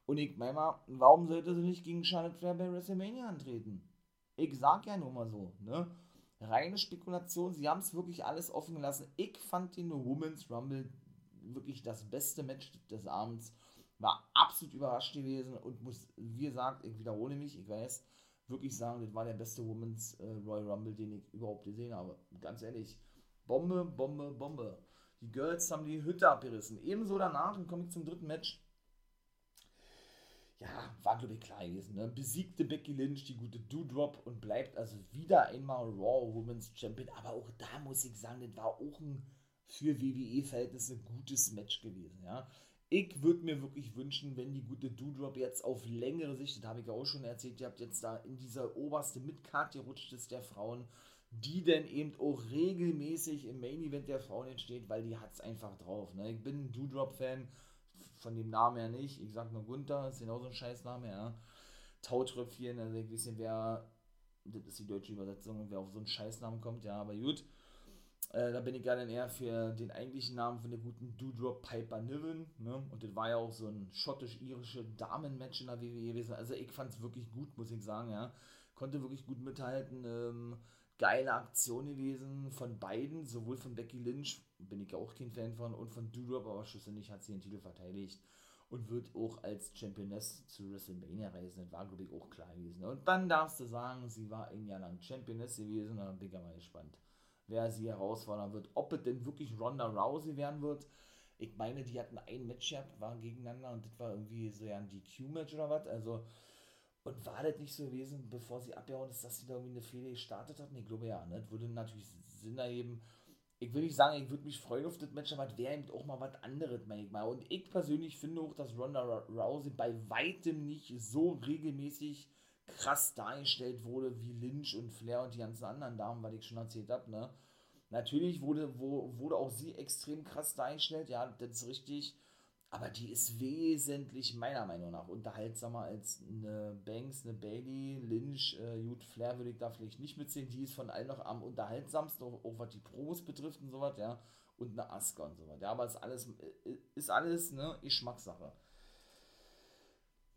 Und ich meine mal, warum sollte sie nicht gegen Charlotte Flair bei WrestleMania antreten? Ich sag ja nur mal so, ne? Reine Spekulation, sie haben es wirklich alles offen gelassen. Ich fand den Women's Rumble wirklich das beste Match des Abends. War absolut überrascht gewesen und muss, wie gesagt, ich wiederhole mich, ich weiß, wirklich sagen, das war der beste Women's äh, Royal Rumble, den ich überhaupt gesehen habe. Ganz ehrlich, Bombe, Bombe, Bombe. Die Girls haben die Hütte abgerissen. Ebenso danach, dann komme ich zum dritten Match, ja, war glaube ich klar gewesen, ne? besiegte Becky Lynch die gute Doudrop und bleibt also wieder einmal Raw Women's Champion, aber auch da muss ich sagen, das war auch ein für WWE-Verhältnisse gutes Match gewesen, ja. Ich würde mir wirklich wünschen, wenn die gute Doudrop jetzt auf längere Sicht, das habe ich ja auch schon erzählt, ihr habt jetzt da in dieser oberste Midcard gerutscht ist der Frauen, die denn eben auch regelmäßig im Main Event der Frauen entsteht, weil die hat es einfach drauf. Ne? Ich bin ein Doudrop-Fan, von dem Namen her nicht. Ich sag nur Gunther, ist genauso ein Scheißname, ja. Tautröpfchen, also ich weiß nicht, wer, das ist die deutsche Übersetzung, wer auf so einen Scheißnamen kommt, ja, aber gut. Äh, da bin ich gerade eher für den eigentlichen Namen von der guten Doudrop Piper Niven, ne? Und das war ja auch so ein schottisch-irische Damenmatch in der WWE gewesen. Also ich fand es wirklich gut, muss ich sagen, ja. Konnte wirklich gut mithalten. Ähm, geile Aktion gewesen von beiden, sowohl von Becky Lynch, bin ich ja auch kein Fan von, und von Doudrop, aber schlussendlich hat sie den Titel verteidigt. und wird auch als Championess zu WrestleMania reisen. Das war, glaube ich, auch klar gewesen. Und dann darfst du sagen, sie war ein Jahr lang Championess gewesen. Dann bin ich mal gespannt, wer sie herausfordern wird. Ob es denn wirklich Ronda Rousey werden wird. Ich meine, die hatten ein Match gehabt, waren gegeneinander und das war irgendwie so ja ein DQ-Match oder was. Also, und war das nicht so gewesen, bevor sie abgehauen ist, dass sie da irgendwie eine Fehde gestartet hatten? Ich glaube ja, ne? Das würde natürlich Sinn ergeben ich will nicht sagen, ich würde mich freuen auf das Match, aber es wäre eben auch mal was anderes, meine ich mal. Und ich persönlich finde auch, dass Ronda Rousey bei weitem nicht so regelmäßig krass dargestellt wurde wie Lynch und Flair und die ganzen anderen Damen, weil ich schon erzählt habe, ne? Natürlich wurde, wo, wurde auch sie extrem krass dargestellt, ja, das ist richtig. Aber die ist wesentlich meiner Meinung nach unterhaltsamer als eine Banks, eine Bailey, Lynch, äh, gut, Flair würde ich da vielleicht nicht mitzählen. Die ist von allen noch am unterhaltsamsten, auch, auch was die Promos betrifft und sowas, ja. Und eine Asuka und sowas. Ja, aber ist alles, äh, ist alles, ne, Geschmackssache.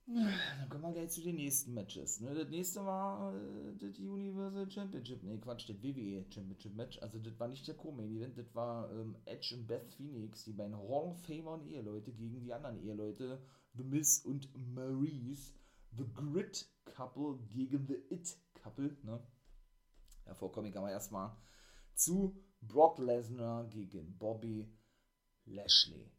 Dann kommen wir gleich zu den nächsten Matches. Ne? Das nächste war äh, das Universal Championship. Ne, Quatsch, das WWE Championship Match. Also, das war nicht der Co-Main-Event, das war ähm, Edge und Beth Phoenix, die beiden Hall of Famer und Eheleute gegen die anderen Eheleute, The Miz und Maurice. The Grit Couple gegen The It Couple. Ne? Davor komme ich aber erstmal zu Brock Lesnar gegen Bobby Lashley.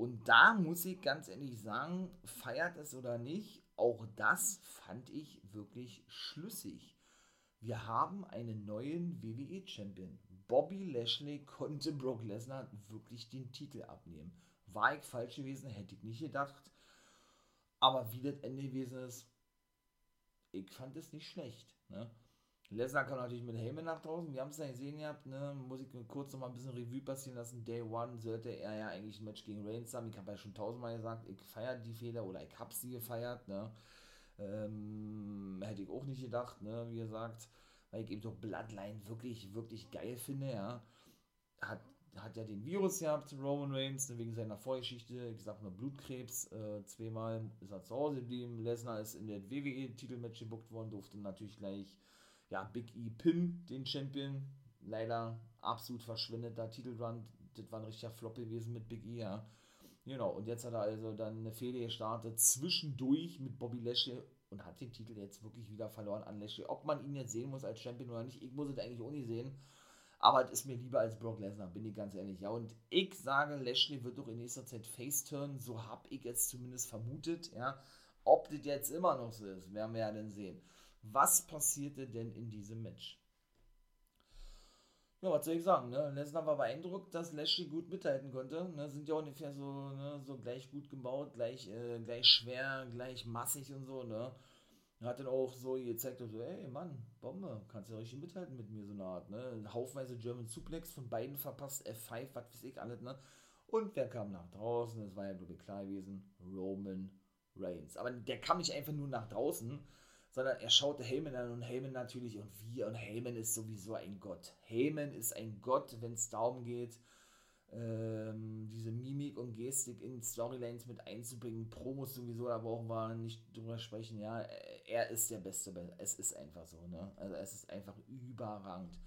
Und da muss ich ganz ehrlich sagen, feiert es oder nicht, auch das fand ich wirklich schlüssig. Wir haben einen neuen WWE-Champion. Bobby Lashley konnte *laughs* Brock Lesnar wirklich den Titel abnehmen. War ich falsch gewesen, hätte ich nicht gedacht. Aber wie das Ende gewesen ist, ich fand es nicht schlecht. Ne? Lesnar kam natürlich mit Heyman nach draußen. Wir haben es ja gesehen gehabt, ne? Muss ich kurz noch mal ein bisschen Revue passieren lassen. Day One sollte er ja eigentlich ein Match gegen Reigns haben. Ich habe ja schon tausendmal gesagt, ich feiere die Fehler oder ich habe sie gefeiert, ne? Ähm, hätte ich auch nicht gedacht, ne? Wie gesagt, weil ich eben doch Bloodline wirklich, wirklich geil finde, ja. Hat, hat ja den Virus gehabt, Roman Reigns, ne, wegen seiner Vorgeschichte, ich sag nur Blutkrebs, äh, zweimal ist er zu Hause geblieben. Lesnar ist in der WWE-Titelmatch gebuckt worden, durfte natürlich gleich ja, Big E Pin, den Champion, leider absolut verschwindeter Titelrun. Das war ein richtiger Flop gewesen mit Big E, ja. Genau, und jetzt hat er also dann eine Fehde gestartet, zwischendurch mit Bobby Lashley und hat den Titel jetzt wirklich wieder verloren an Lashley. Ob man ihn jetzt sehen muss als Champion oder nicht, ich muss es eigentlich auch nicht sehen. Aber es ist mir lieber als Brock Lesnar, bin ich ganz ehrlich. Ja, und ich sage, Lashley wird doch in nächster Zeit Face-Turn, so habe ich es zumindest vermutet, ja. Ob das jetzt immer noch so ist, werden wir ja dann sehen. Was passierte denn in diesem Match? Ja, was soll ich sagen, ne? Lesnar war beeindruckt, dass Lashley gut mithalten konnte. Ne? Sind ja ungefähr so, ne, so gleich gut gebaut, gleich, äh, gleich schwer, gleich massig und so, ne? Hat dann auch so gezeigt, so, ey Mann, Bombe, kannst ja richtig mithalten mit mir, so eine Art, ne? Haufenweise German Suplex von beiden verpasst, F5, was weiß ich alles, ne? Und wer kam nach draußen? Das war ja, glaube ich, klar gewesen, Roman Reigns. Aber der kam nicht einfach nur nach draußen, sondern er schaute Heyman an und Heyman natürlich und wir und Heyman ist sowieso ein Gott. Heyman ist ein Gott, wenn es darum geht, ähm, diese Mimik und Gestik in Storylines mit einzubringen. Promos sowieso, da brauchen wir nicht drüber sprechen. Ja, er ist der Beste. Es ist einfach so, ne? Also es ist einfach überragend.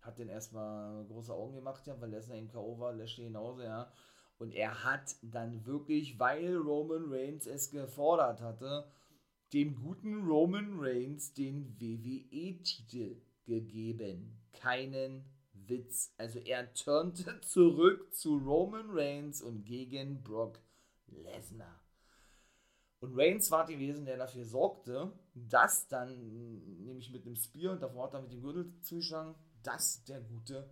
Hat den erstmal große Augen gemacht, ja, weil Lesnar im K.O. war, Lashley genauso, ja. Und er hat dann wirklich, weil Roman Reigns es gefordert hatte, dem guten Roman Reigns den WWE-Titel gegeben. Keinen Witz. Also er turnte *laughs* zurück zu Roman Reigns und gegen Brock Lesnar. Und Reigns war gewesen, der dafür sorgte, dass dann, nämlich mit einem Spear und davor hat er mit dem Gürtel zugeschlagen, dass der gute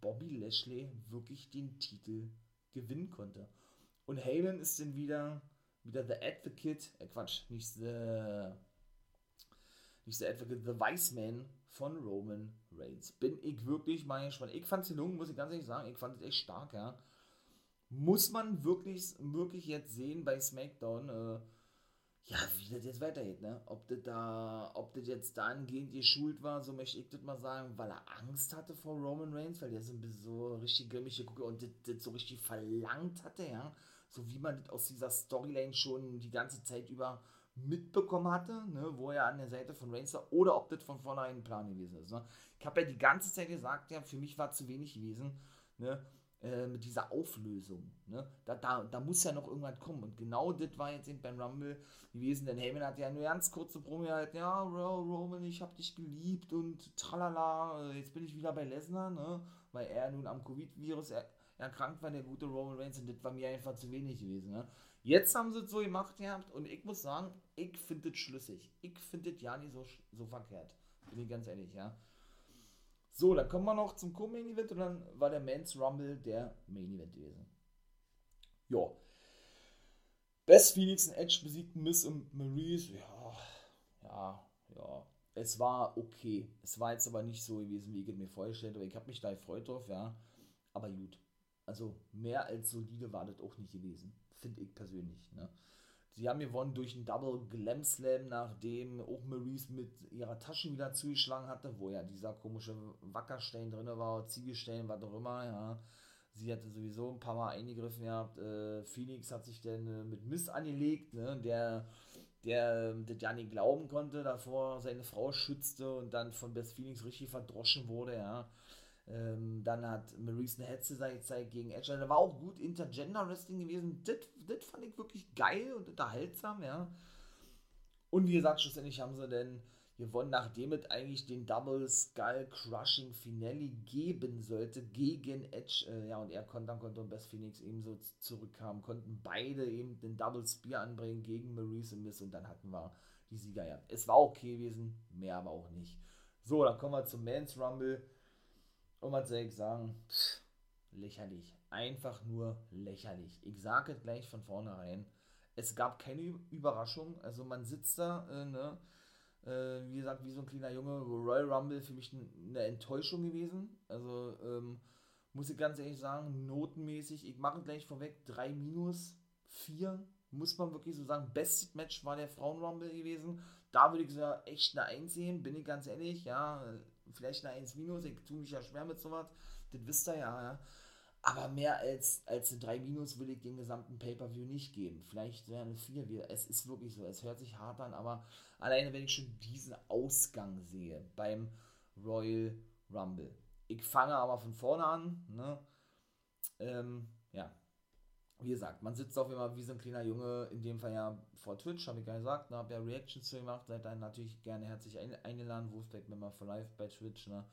Bobby Lashley wirklich den Titel gewinnen konnte. Und Heyman ist dann wieder wieder The Advocate, äh Quatsch, nicht The, nicht The Advocate, The Wise Man von Roman Reigns. Bin ich wirklich mal gespannt. Ich fand es gelungen, muss ich ganz ehrlich sagen. Ich fand es echt stark, ja. Muss man wirklich, wirklich jetzt sehen bei SmackDown, äh, ja, wie das jetzt weitergeht, ne? Ob das da, ob das jetzt dahingehend geschult war, so möchte ich das mal sagen, weil er Angst hatte vor Roman Reigns, weil der so, so richtig grimmig geguckt und das, das so richtig verlangt hatte, ja so wie man das aus dieser Storyline schon die ganze Zeit über mitbekommen hatte, ne, wo er an der Seite von Reigns war, oder ob das von vornherein ein Plan gewesen ist. Ne. Ich habe ja die ganze Zeit gesagt, ja, für mich war zu wenig gewesen. Ne. äh, mit dieser Auflösung. Ne? Da, da, da muss ja noch irgendwas kommen. Und genau das war jetzt eben beim Rumble gewesen, denn Heyman hat ja nur ganz kurze Promo halt, ja, Roman, ich hab dich geliebt und tralala, äh, jetzt bin ich wieder bei Lesnar, ne? weil er nun am Covid-Virus er, erkrankt war, der gute Roman Reigns, und das war mir einfach zu wenig gewesen. Ne? Jetzt haben sie es so gemacht gehabt und ich muss sagen, ich finde das schlüssig. Ich finde das ja nicht so, so verkehrt. Bin ich ganz ehrlich, ja. So, dann kommen wir noch zum Co-Main Event und dann war der Men's Rumble der Main Event gewesen. Ja. Best Phoenix und Edge besiegten Miss und Maurice. Ja, ja, ja. Es war okay. Es war jetzt aber nicht so gewesen, wie ich es mir vorgestellt habe. Ich habe mich da gefreut drauf, ja. Aber gut. Also mehr als solide war das auch nicht gewesen. Finde ich persönlich. Ne? Sie haben gewonnen durch einen Double Glam Slam, nachdem auch Maurice mit ihrer Tasche wieder zugeschlagen hatte, wo ja dieser komische Wackerstein drin war, Ziegelstein, was auch immer, ja. Sie hatte sowieso ein paar Mal eingegriffen gehabt. Äh, Phoenix hat sich dann äh, mit Mist angelegt, ne, der, der äh, das ja nicht glauben konnte, davor seine Frau schützte und dann von Best Phoenix richtig verdroschen wurde, ja. Ähm, dann hat Maurice eine Hetze gezeigt gegen Edge. Da war auch gut Intergender Wrestling gewesen. Das fand ich wirklich geil und unterhaltsam, ja. Und wie gesagt, schlussendlich haben sie dann gewonnen, nachdem es eigentlich den Double Skull Crushing Finale geben sollte gegen Edge. Äh, ja, und er konnte dann konnte und Best Phoenix ebenso zurückkamen, konnten beide eben den Double Spear anbringen gegen Maurice und Miss und dann hatten wir die Sieger. Ja, es war okay gewesen, mehr aber auch nicht. So, dann kommen wir zum Men's Rumble. Und was soll ich sagen? Pff, lächerlich. Einfach nur lächerlich. Ich sage es gleich von vornherein. Es gab keine Überraschung. Also man sitzt da, äh, ne? Äh, wie gesagt, wie so ein kleiner Junge. Royal Rumble für mich eine Enttäuschung gewesen. Also ähm, muss ich ganz ehrlich sagen, notenmäßig. Ich mache gleich vorweg 3 minus 4. Muss man wirklich so sagen. Bestes Match war der Frauen Rumble gewesen. Da würde ich sagen, echt eine 1 sehen, bin ich ganz ehrlich. Ja, vielleicht eine 1 minus, ich tue mich ja schwer mit sowas, das wisst ihr ja, ja. Aber mehr als, als eine 3 minus will ich den gesamten Pay-Per-View nicht geben. Vielleicht wäre eine 4. Es ist wirklich so, es hört sich hart an, aber alleine wenn ich schon diesen Ausgang sehe beim Royal Rumble. Ich fange aber von vorne an, ne? Ähm, ja, wie gesagt, man sitzt auf immer wie so ein kleiner Junge, in dem Fall ja vor Twitch, habe ich ja gesagt, ne, habe ja Reactions zu gemacht, seid dann natürlich gerne herzlich ein, eingeladen, Wolfpack Member for Life bei Twitch, ne?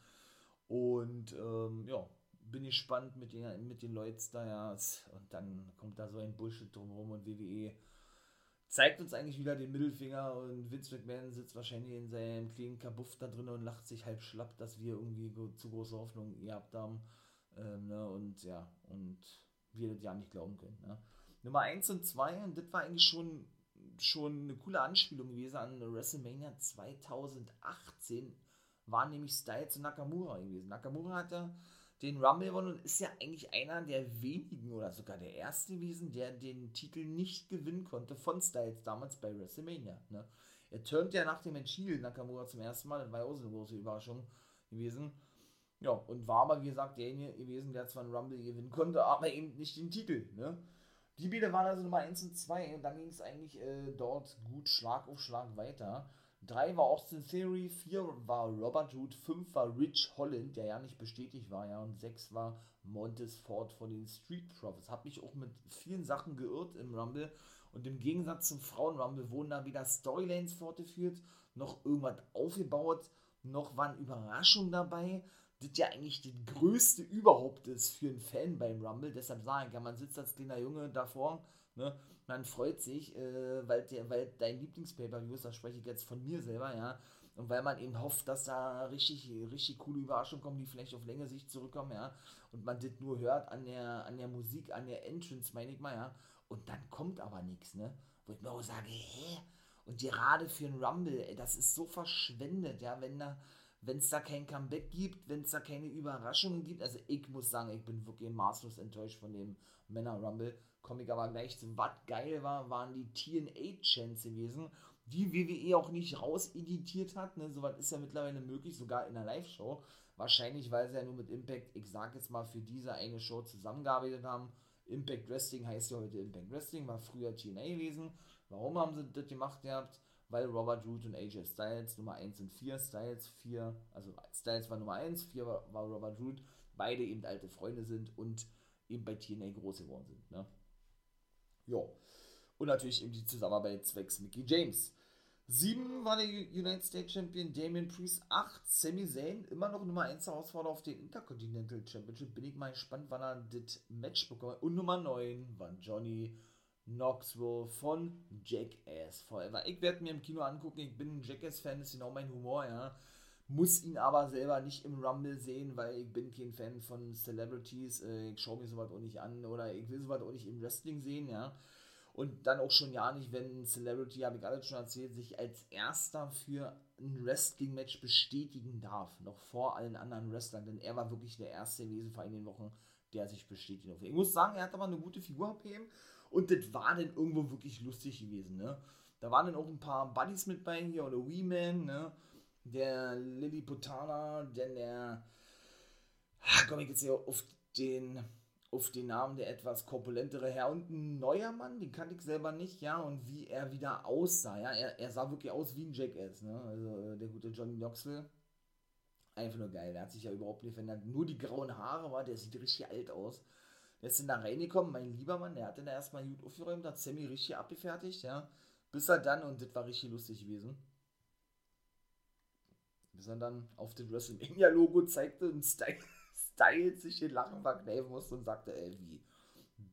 Und ähm, ja, bin gespannt mit den, mit den Leuten da, ja, und dann kommt da so ein Bullshit drumherum und WWE zeigt uns eigentlich wieder den Mittelfinger und Vince McMahon sitzt wahrscheinlich in seinem kleinen Kabuff da drin und lacht sich halb schlapp, dass wir irgendwie zu große Hoffnung gehabt haben. Ähm, ne, und ja, und wir das ja nicht glauben können. Ne? Nummer 1 und 2, und das war eigentlich schon, schon eine coole Anspielung gewesen an WrestleMania 2018, waren nämlich Styles und Nakamura gewesen. Nakamura hat ja den Rumble gewonnen und ist ja eigentlich einer der wenigen oder sogar der erste gewesen, der den Titel nicht gewinnen konnte von Styles damals bei WrestleMania. Ne? Er turnt ja nach dem Entschieden Nakamura zum ersten Mal, das war auch so eine große Überraschung gewesen. Ja, und war aber, wie gesagt, derjenige gewesen, der zwar einen Rumble gewinnen konnte, aber eben nicht den Titel. Ne? Die Biele waren also Nummer 1 und 2 und dann ging es eigentlich äh, dort gut Schlag auf Schlag weiter. 3 war Austin Theory, 4 war Robert Root, 5 war Rich Holland, der ja nicht bestätigt war, ja, und 6 war Montes Ford von den Street Profits. Hab mich auch mit vielen Sachen geirrt im Rumble und im Gegensatz zum Frauen-Rumble wurden da wieder Storylines fortgeführt, noch irgendwas aufgebaut, noch waren Überraschungen dabei das ja eigentlich das Größte überhaupt ist für einen Fan beim Rumble. Deshalb sagen kann, man sitzt als kleiner Junge davor, ne? man freut sich, äh, weil, der, weil dein Lieblings-Pay-Per-View ist, da spreche ich jetzt von mir selber, ja, und weil man eben hofft, dass da richtig, richtig coole Überraschungen kommen, die vielleicht auf längere Sicht zurückkommen, ja, und man das nur hört an der, an der Musik, an der Entrance, meine ich mal, ja, und dann kommt aber nichts, ne, wo ich mir auch sage, hä? Und gerade für einen Rumble, ey, das ist so verschwendet, ja, wenn da, wenn es da kein Comeback gibt, wenn es da keine Überraschungen gibt. Also ich muss sagen, ich bin wirklich maßlos enttäuscht von dem Männer Rumble. Komme ich aber gleich zu. Was geil war, waren die TNA-Chants gewesen, die WWE auch nicht rauseditiert hat. Ne? Sowas ist ja mittlerweile möglich, sogar in der Live-Show. Wahrscheinlich, weil sie ja nur mit Impact, ich sag jetzt mal, für diese eine Show zusammengearbeitet haben. Impact Wrestling heißt ja heute Impact Wrestling, war früher TNA gewesen. Warum haben sie das gemacht gehabt? Weil Robert Root und AJ Styles Nummer 1 und 4, Styles 4, also Styles war Nummer 1, 4 war, war Robert Root, beide eben alte Freunde sind und eben bei TNA groß geworden sind. Ne? Ja. Und natürlich eben die Zusammenarbeit zwecks Mickey James. 7 war der United States Champion Damien Priest. 8 Sami Zayn, immer noch Nummer 1 Herausforderer auf den Intercontinental Championship. Bin ich mal gespannt, wann er das Match bekommt. Und Nummer 9 war Johnny Knoxville von Jackass Forever. Ich werde mir im Kino angucken. Ich bin ein Jackass-Fan, ist genau mein Humor, ja. Muss ihn aber selber nicht im Rumble sehen, weil ich bin kein Fan von Celebrities. Äh, ich schaue mir sowas auch nicht an oder ich will sowas auch nicht im Wrestling sehen, ja. Und dann auch schon ja nicht, wenn ein Celebrity, habe ich alles schon erzählt, sich als erster für ein Wrestling-Match bestätigen darf, noch vor allen anderen Wrestlern, denn er war wirklich der erste gewesen vor einigen Wochen, der sich bestätigen durfte. Ich muss sagen, er hat aber eine gute Figur abgeben und das war dann irgendwo wirklich lustig gewesen, ne? Da waren dann auch ein paar Buddies mit bei hier, oder Wee-Man, ne? Der Lily Putana, denn der, komme ich jetzt hier auf den auf den Namen der etwas korpulentere Herr und ein neuer Mann, den kannte ich selber nicht, ja, und wie er wieder aussah, ja, er, er sah wirklich aus wie ein Jackass, ne, also äh, der gute Johnny Knoxville, einfach nur geil, der hat sich ja überhaupt nicht verändert, nur die grauen Haare war, der sieht richtig alt aus, der dann da reingekommen, mein lieber Mann, der hat dann erstmal gut aufgeräumt, hat Sammy richtig abgefertigt, ja, bis er dann, und das war richtig lustig gewesen, bis er dann auf dem WrestleMania-Logo zeigte, ein Style, *laughs* stylt sich den Lachen verkneifen musste und sagte, ey, wie,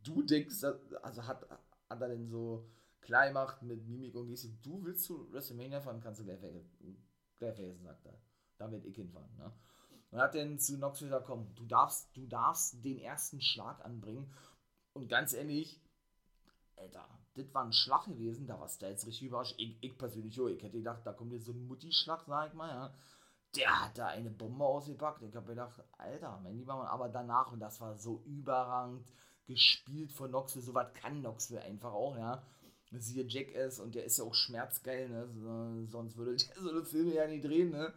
du denkst, also hat, hat er denn so klar gemacht mit Mimik und Gestik, du willst zu WrestleMania fahren, kannst du gleich vergessen, gleich vergessen sagt er. Da wird ich hinfahren, ne? Und hat dann zu Knoxville gesagt, komm, du darfst, du darfst den ersten Schlag anbringen. Und ganz ehrlich, Alter, das war ein Schlag gewesen, da warst du jetzt richtig überrascht. Ich, ich persönlich, oh, ich hätte gedacht, da kommt jetzt so ein Mutti-Schlag, sag ich mal, ja der hat da eine Bombe ausgepackt. Ich habe gedacht, Alter, mein lieber Mann, aber danach, und das war so überragend gespielt von Knoxville, so was kann Knoxville einfach auch, ja. Siehe Jackass und der ist ja auch schmerzgeil, ne? So, sonst würde der so eine Filme ja nicht drehen, ne?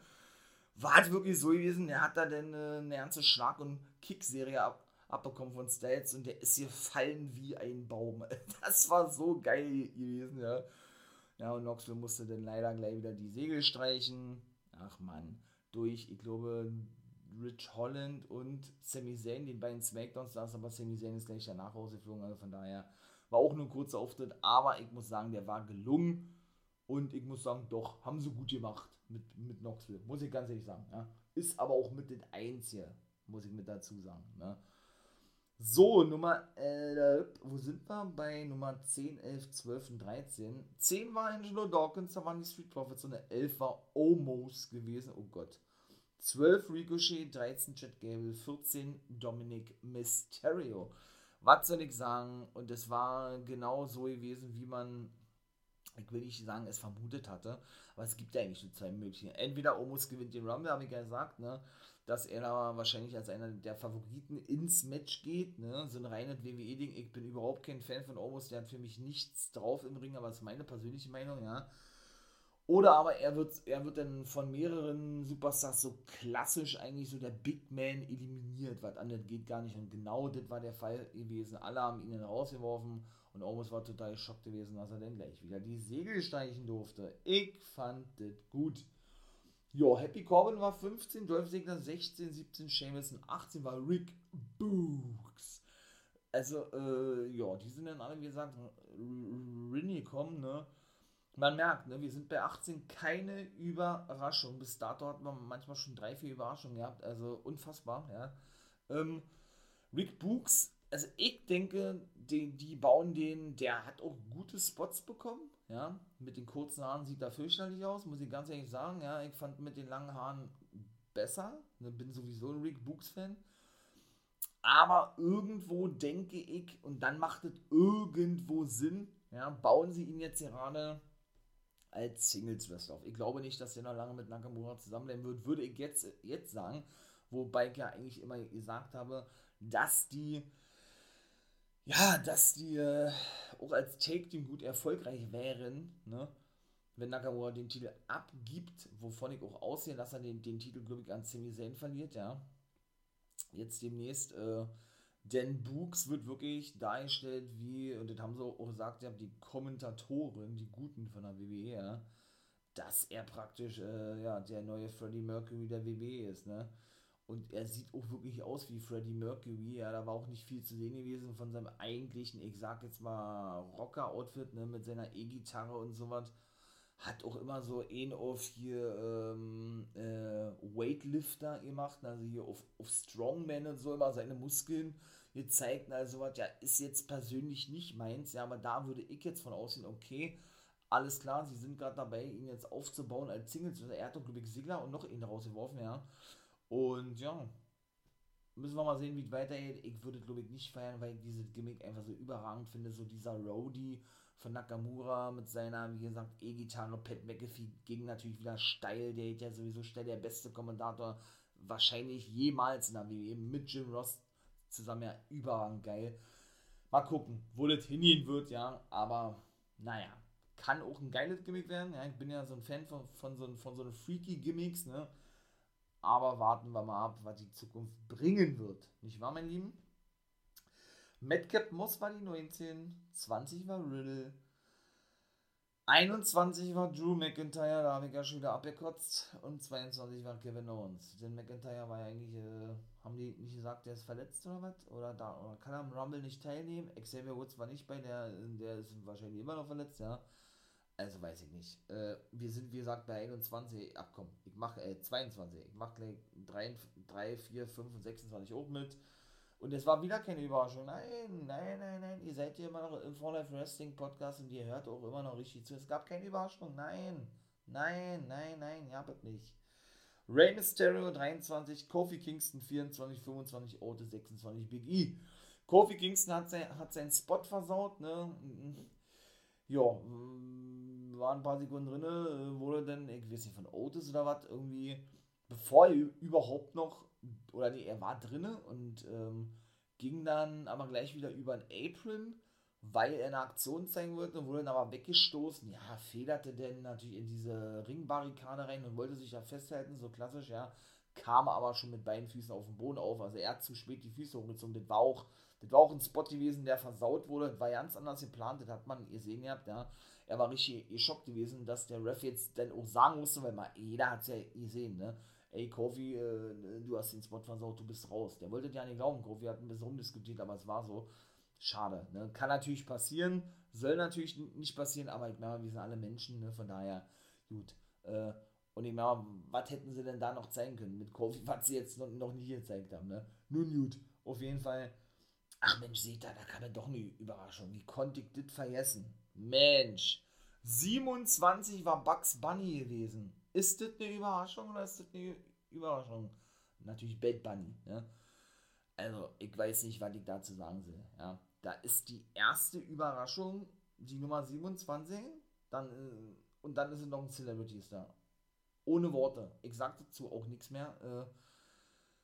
War es wirklich so gewesen, der hat da dann äh, eine ganze Schlag- und Kick-Serie ab, abbekommen von Stats und der ist hier fallen wie ein Baum. *laughs* Das war so geil gewesen, ja. Ja, und Knoxville musste dann leider gleich wieder die Segel streichen. Ach man durch, ich glaube, Rich Holland und Sami Zayn, den beiden Smackdowns saß, aber Sami Zayn ist gleich danach rausgeflogen, also von daher war auch nur ein kurzer Auftritt, aber ich muss sagen, der war gelungen und ich muss sagen, doch, haben sie gut gemacht mit, mit Knoxville, muss ich ganz ehrlich sagen. Ja. Ist aber auch mit den Einzige, muss ich mit dazu sagen. Ne. So, Nummer 11, wo sind wir? Bei Nummer 10, 11, 12 und 13. 10 war Angelo Dawkins, da waren die Street Profits und 11 war Omos gewesen. Oh Gott. 12 Ricochet, 13 Chad Gable, 14 Dominic Mysterio. Was soll ich sagen? Und es war genau so gewesen, wie man, ich will nicht sagen, es vermutet hatte, aber es gibt ja eigentlich nur zwei Möglichkeiten. Entweder Omos gewinnt den Rumble, habe ich ja gesagt, ne? dass er da wahrscheinlich als einer der Favoriten ins Match geht. Ne? So ein reines WWE-Ding. Ich bin überhaupt kein Fan von Omos, der hat für mich nichts drauf im Ring, aber das ist meine persönliche Meinung, ja. Oder aber er wird, er wird dann von mehreren Superstars so klassisch eigentlich so der Big Man eliminiert, was anderes geht gar nicht. Und genau das war der Fall gewesen. Alle haben ihn rausgeworfen und Omos war total geschockt gewesen, dass er dann gleich wieder die Segel steichen durfte. Ich fand das gut. Ja, Happy Corbin war 15, Dolph Ziggler 16, 17, Sheamus 18 war Rick Books. Also, äh, ja, die sind dann alle, wie gesagt, Rinny kommen, ne? Man merkt, ne, wir sind bei 18 keine Überraschung. Bis dato hat man manchmal schon drei, vier Überraschungen gehabt, also unfassbar, ja. Ähm, Rick Books, also ich denke, die, die bauen den, der hat auch gute Spots bekommen, ja, mit den kurzen Haaren sieht er fürchterlich aus, muss ich ganz ehrlich sagen. Ja, ich fand mit den langen Haaren besser. Ne, bin sowieso ein Rick Books-Fan. Aber irgendwo denke ich, und dann macht es irgendwo Sinn, ja, bauen sie ihn jetzt gerade als Singles-Wrestler auf. Ich glaube nicht, dass er noch lange mit Nakamura zusammenbleiben wird, würde ich jetzt, jetzt sagen. Wobei ich ja eigentlich immer gesagt habe, dass die ja, dass die äh, auch als Take-Team gut erfolgreich wären, ne? wenn Nakamura den Titel abgibt, wovon ich auch aussehe, dass er den, den Titel, glaube ich, an Sami Zayn verliert, ja. Jetzt demnächst, äh, denn Books wird wirklich dargestellt wie, und das haben sie auch gesagt, ja, die Kommentatoren, die Guten von der WWE, ja, dass er praktisch, äh, ja, der neue Freddie Mercury der WWE ist, ne. Und er sieht auch wirklich aus wie Freddie Mercury. Ja, da war auch nicht viel zu sehen gewesen von seinem eigentlichen, ich sag jetzt mal, Rocker-Outfit, ne, mit seiner E-Gitarre und sowas. Hat auch immer so einen auf hier ähm, äh, Weightlifter gemacht, also hier auf, auf Strongman und so immer seine Muskeln gezeigt. Also was, ja, ist jetzt persönlich nicht meins, ja, aber da würde ich jetzt von aussehen, okay, alles klar, sie sind gerade dabei, ihn jetzt aufzubauen als Single. Er hat doch, glaube ich, Sigler und noch ihn rausgeworfen, ja. Und ja, müssen wir mal sehen, wie es weitergeht. Ich würde, glaube ich, nicht feiern, weil ich dieses Gimmick einfach so überragend finde. So dieser Roadie von Nakamura mit seiner, wie gesagt, E-Gitarre. Pat McAfee ging natürlich wieder steil. Der ist ja sowieso steil der beste Kommentator wahrscheinlich jemals in der WWE mit Jim Ross zusammen. Ja, überragend geil. Mal gucken, wo das hingehen wird, ja. Aber naja, kann auch ein geiles Gimmick werden. Ja, ich bin ja so ein Fan von, von, so, von so freaky Gimmicks, ne aber warten wir mal ab, was die Zukunft bringen wird. Nicht wahr, mein Lieben? Madcap Moss war die 19, 20 war Riddle, 21 war Drew McIntyre, da habe ich ja schon wieder abgekotzt, und 22 war Kevin Owens. Denn McIntyre war ja eigentlich, äh, haben die nicht gesagt, der ist verletzt oder was? Oder, da, oder kann er am Rumble nicht teilnehmen? Xavier Woods war nicht bei der, der ist wahrscheinlich immer noch verletzt, ja. Also weiß ich nicht. Äh, wir sind, wie gesagt, bei 21. Ach komm, ich mache äh, 22. Ich mache gleich 3, 3, 4, 5 und 26 auch mit. Und es war wieder keine Überraschung. Nein, nein, nein, nein. Ihr seid hier immer noch im For Life Wrestling Podcast und ihr hört auch immer noch richtig zu. Es gab keine Überraschung. Nein, nein, nein, nein, ja, bitte nicht. Rey Mysterio 23, Kofi Kingston 24, 25, Otis 26, Big E. Kofi Kingston hat, sein, hat seinen Spot versaut, ne? Ja, waren ein paar Sekunden drin, äh, wurde dann, ich weiß nicht, von Otis oder was, irgendwie, bevor er überhaupt noch, oder nee, er war drin und ähm, ging dann aber gleich wieder über ein Apron, weil er eine Aktion zeigen wollte und wurde dann aber weggestoßen. Ja, federte denn natürlich in diese Ringbarrikade rein und wollte sich da festhalten, so klassisch, ja. Kam aber schon mit beiden Füßen auf dem Boden auf. Also er hat zu spät die Füße hochgezogen. Das war auch, das war auch ein Spot gewesen, der versaut wurde. Das war ganz anders geplant. Das hat man gesehen gehabt, ja er war richtig geschockt gewesen, dass der Ref jetzt dann auch sagen musste, weil mal, jeder hat es ja gesehen, ne? Ey, Kofi, äh, du hast den Spot versaut, du bist raus. Der wollte ja nicht glauben, Kofi hat ein bisschen rumdiskutiert, aber es war so. Schade, ne? Kann natürlich passieren, soll natürlich nicht passieren, aber ich meine, wir sind alle Menschen, ne? Von daher, gut. Äh, und ich meine, was hätten sie denn da noch zeigen können mit Kofi, was sie jetzt noch, noch nicht gezeigt haben, ne? Nun gut, auf jeden Fall. Ach Mensch, seht ihr, da kam ja doch eine Überraschung. Wie konnte ich das vergessen? Mensch, 27 war Bugs Bunny gewesen. Ist das eine Überraschung oder ist das eine Überraschung? Natürlich Bad Bunny, ne? Also, ich weiß nicht, was ich dazu sagen soll. Ja, da ist die erste Überraschung die Nummer 27, dann, äh, und dann ist es noch ein Celebrity Star. Ohne Worte. Ich sag dazu auch nichts mehr. Äh,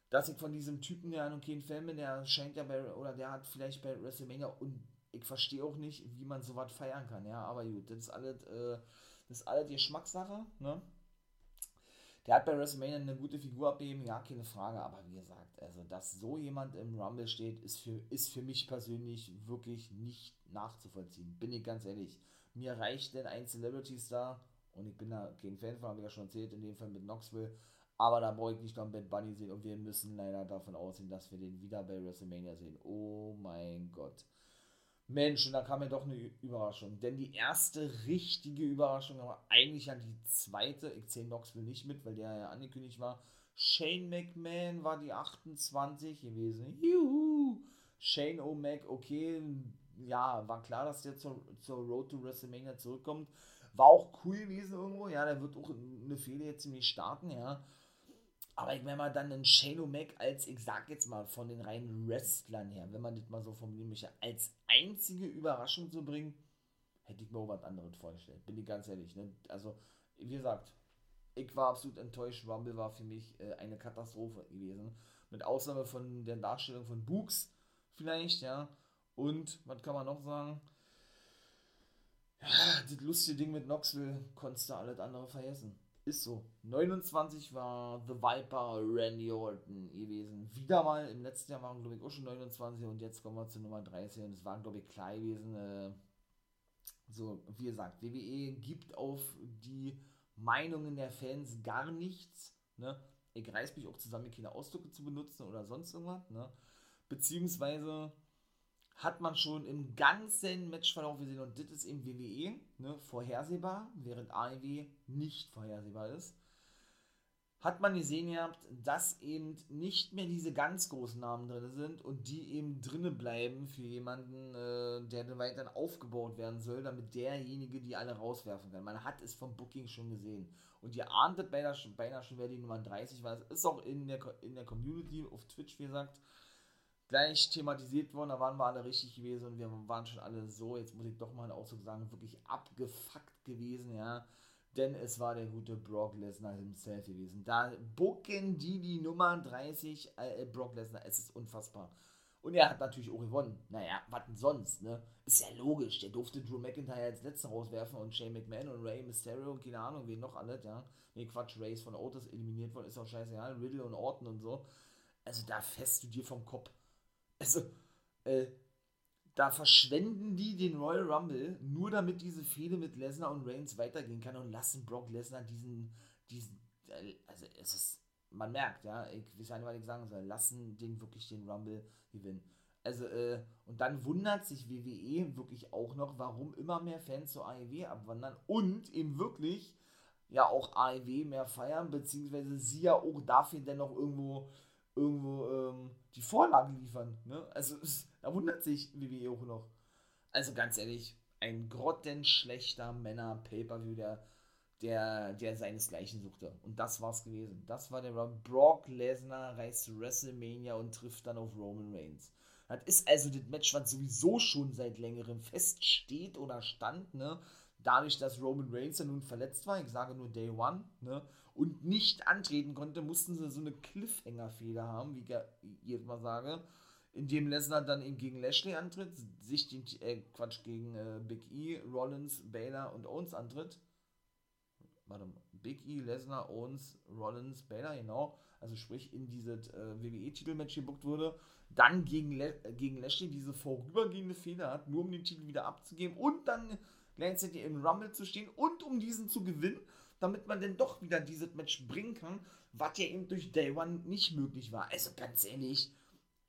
dass ich von diesem Typen, der noch kein Fan bin, der scheint ja bei, oder der hat vielleicht bei WrestleMania und ich verstehe auch nicht, wie man sowas feiern kann, ja, aber gut, das ist alles, äh, das ist alles Geschmackssache, ne? Der hat bei WrestleMania eine gute Figur abgegeben, ja, keine Frage, aber wie gesagt, also, dass so jemand im Rumble steht, ist für, ist für mich persönlich wirklich nicht nachzuvollziehen, bin ich ganz ehrlich. Mir reicht denn ein Celebrity-Star, und ich bin da kein Fan von, habe ich ja schon erzählt, in dem Fall mit Knoxville, aber da brauche ich nicht noch einen Bad Bunny sehen und wir müssen leider davon ausgehen, dass wir den wieder bei WrestleMania sehen. Oh mein Gott. Mensch, und da kam ja doch eine Überraschung. Denn die erste richtige Überraschung, aber eigentlich ja die zweite, ich zähle Knoxville nicht mit, weil der ja angekündigt war. Shane McMahon war die 28 gewesen. Juhu! Shane O'Mac, okay, ja, war klar, dass der zur, zur Road to WrestleMania zurückkommt. War auch cool gewesen irgendwo, ja, der wird auch eine Fehler jetzt ziemlich starten, ja. Aber ich meine mal dann einen Shane O'Mac als, ich sag jetzt mal, von den reinen Wrestlern her, wenn man das mal so formulieren möchte, als einzige Überraschung zu bringen, hätte ich mir auch was anderes vorgestellt. Bin ich ganz ehrlich. Ne? Also, wie gesagt, ich war absolut enttäuscht. Rumble war für mich äh, eine Katastrophe gewesen. Mit Ausnahme von der Darstellung von Books vielleicht, ja. Und, was kann man noch sagen? Ja, das lustige Ding mit Knoxville konntest du alles andere vergessen. Ist so. 29 war The Viper Randy Orton gewesen. Wieder mal, im letzten Jahr waren glaube ich auch schon 29 und jetzt kommen wir zu Nummer 30 und es war glaube ich klar gewesen. Äh, so, wie gesagt, WWE gibt auf die Meinungen der Fans gar nichts. Ne? ich reiß mich auch zusammen, keine Ausdrücke zu benutzen oder sonst irgendwas, ne? Beziehungsweise hat man schon im ganzen Matchverlauf gesehen und das ist eben WWE, ne, vorhersehbar, während AEW nicht vorhersehbar ist hat man gesehen gehabt, dass eben nicht mehr diese ganz großen Namen drin sind und die eben drinne bleiben für jemanden, äh, der dann weiterhin aufgebaut werden soll, damit derjenige die alle rauswerfen kann. Man hat es vom Booking schon gesehen. Und ihr ahntet beinahe schon, beinahe schon, wer die Nummer 30 war. Es ist auch in der, in der Community auf Twitch, wie gesagt, gleich thematisiert worden. Da waren wir alle richtig gewesen und wir waren schon alle so, jetzt muss ich doch mal einen Ausdruck sagen, wirklich abgefuckt gewesen, ja denn es war der gute Brock Lesnar himself gewesen. Da bucken die die Nummer 30 äh, Brock Lesnar, es ist unfassbar. Und er hat natürlich auch gewonnen. Naja, was denn sonst, ne? Ist ja logisch, der durfte Drew McIntyre als letzter rauswerfen und Shane McMahon und Ray Mysterio und keine Ahnung, wen noch alles, ja. Ne, Quatsch, Ray ist von Otis eliminiert worden, ist auch scheiße, ja. Riddle und Orton und so. Also da fährst du dir vom Kopf. Also, äh, da verschwenden die den Royal Rumble, nur damit diese Fehde mit Lesnar und Reigns weitergehen kann und lassen Brock Lesnar diesen, diesen, äh, also es ist, man merkt, ja, ich weiß nicht, was ich sagen soll, lassen den wirklich den Rumble gewinnen. Also, äh, und dann wundert sich WWE wirklich auch noch, warum immer mehr Fans zur AEW abwandern und eben wirklich ja auch AEW mehr feiern, beziehungsweise sie ja auch dafür dennoch irgendwo irgendwo ähm, die Vorlage liefern. Ne? Also *laughs* da wundert sich WWE auch noch. Also ganz ehrlich, ein grottenschlechter Männer-Pay-Per-View, der, der, der seinesgleichen suchte. Und das war's gewesen. Das war der Brock Lesnar reist WrestleMania und trifft dann auf Roman Reigns. Das ist also das Match, was sowieso schon seit längerem feststeht oder stand, ne? Dadurch, dass Roman Reigns ja nun verletzt war, ich sage nur Day One, ne? und nicht antreten konnte, mussten sie so eine Cliffhanger-Feder haben, wie ich jedes Mal sage, indem Lesnar dann eben gegen Lashley antritt, sich den, äh, Quatsch, gegen äh, Big E, Rollins, Baylor und Owens antritt. Warte mal, Big E, Lesnar, Owens, Rollins, Baylor, genau. Also sprich, in dieses äh, WWE-Titelmatch gebuckt wurde. Dann gegen, Le äh, gegen Lashley diese vorübergehende Feder hat, nur um den Titel wieder abzugeben und dann gleichzeitig im Rumble zu stehen und um diesen zu gewinnen damit man denn doch wieder dieses Match bringen kann, was ja eben durch Day One nicht möglich war. Also ganz ehrlich,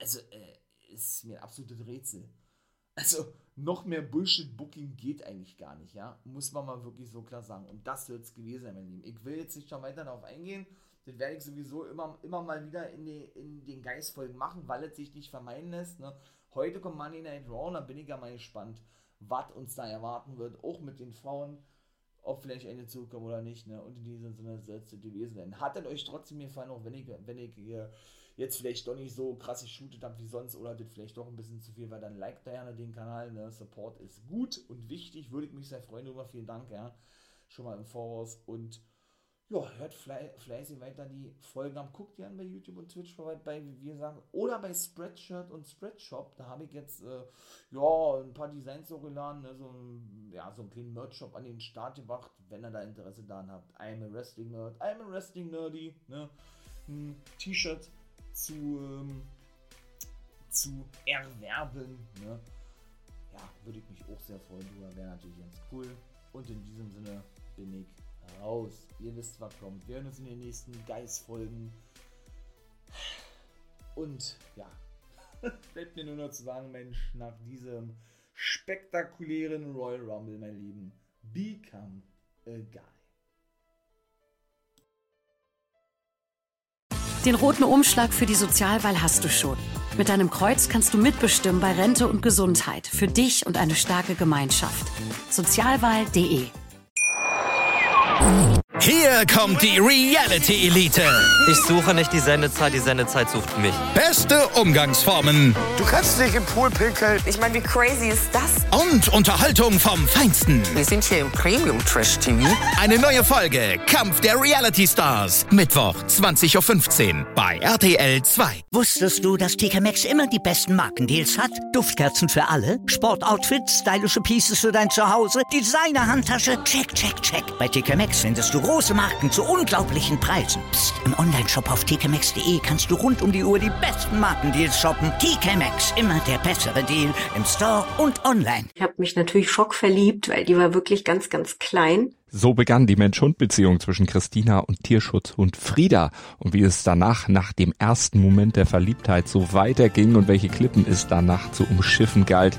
also äh, ist mir ein absolutes Rätsel. Also noch mehr Bullshit-Booking geht eigentlich gar nicht, ja. Muss man mal wirklich so klar sagen. Und das wird es gewesen sein, mein Lieben. Ich will jetzt nicht schon weiter darauf eingehen. Das werde ich sowieso immer, immer mal wieder in, die, in den Geistfolgen machen, weil es sich nicht vermeiden lässt. Ne? Heute kommt Money Night Raw, da bin ich ja mal gespannt, was uns da erwarten wird, auch mit den Frauen ob vielleicht eine zukommen oder nicht, ne? Und in diesem Sinne soll es gewesen sein. Hat es euch trotzdem gefallen, auch wenn ich, wenn ich hier jetzt vielleicht doch nicht so krass geshootet habe wie sonst oder das vielleicht doch ein bisschen zu viel war, dann liked gerne den Kanal, ne? Support ist gut und wichtig, würde ich mich sehr freuen darüber. Vielen Dank, ja. Schon mal im Voraus und ja, hört fleißig weiter die Folgen am. Guckt die an bei YouTube und Twitch vorbei, bei, wie gesagt, oder bei Spreadshirt und Spreadshop. Da habe ich jetzt, äh, ja, ein paar Designs so geladen, ne, so, ein, ja, so einen kleinen Merch-Shop an den Start gebracht, wenn ihr da Interesse daran habt. I'm a Wrestling Nerd, I'm a Wrestling Nerdy, ne, ein T-Shirt zu, ähm, zu erwerben, ne. Ja, würde ich mich auch sehr freuen wäre natürlich ganz cool. Und in diesem Sinne bin ich raus. Ihr wisst, was kommt. Wir hören uns in den nächsten Geist-Folgen. Und ja, *laughs* bleibt mir nur noch zu sagen, Mensch, nach diesem spektakulären Royal Rumble, mein Lieben, become a guy. Den roten Umschlag für die Sozialwahl hast du schon. Mit deinem Kreuz kannst du mitbestimmen bei Rente und Gesundheit für dich und eine starke Gemeinschaft. Sozialwahl.de hier kommt die Reality Elite. Ich suche nicht die Sendezeit, die Sendezeit sucht mich. Beste Umgangsformen. Du kannst nicht im Pool pinkeln. Ich meine, wie crazy ist das? Und Unterhaltung vom Feinsten. Wir sind hier im Premium Trash TV. Eine neue Folge Kampf der Reality Stars. Mittwoch 20.15 Uhr bei RTL 2. Wusstest du, dass TK Maxx immer die besten Markendeals hat? Duftkerzen für alle, Sportoutfits, stylische Pieces für dein Zuhause, Designer-Handtasche, check, check, check. Bei TK Maxx findest du große Marken zu unglaublichen Preisen. Psst. im Onlineshop auf tkmaxx.de kannst du rund um die Uhr die besten Markendeals shoppen. TK Maxx, immer der bessere Deal im Store und online. Ich habe mich natürlich schockverliebt, weil die war wirklich ganz, ganz klein. So begann die Mensch-Hund-Beziehung zwischen Christina und Tierschutzhund Frieda. Und wie es danach, nach dem ersten Moment der Verliebtheit, so weiterging und welche Klippen es danach zu umschiffen galt,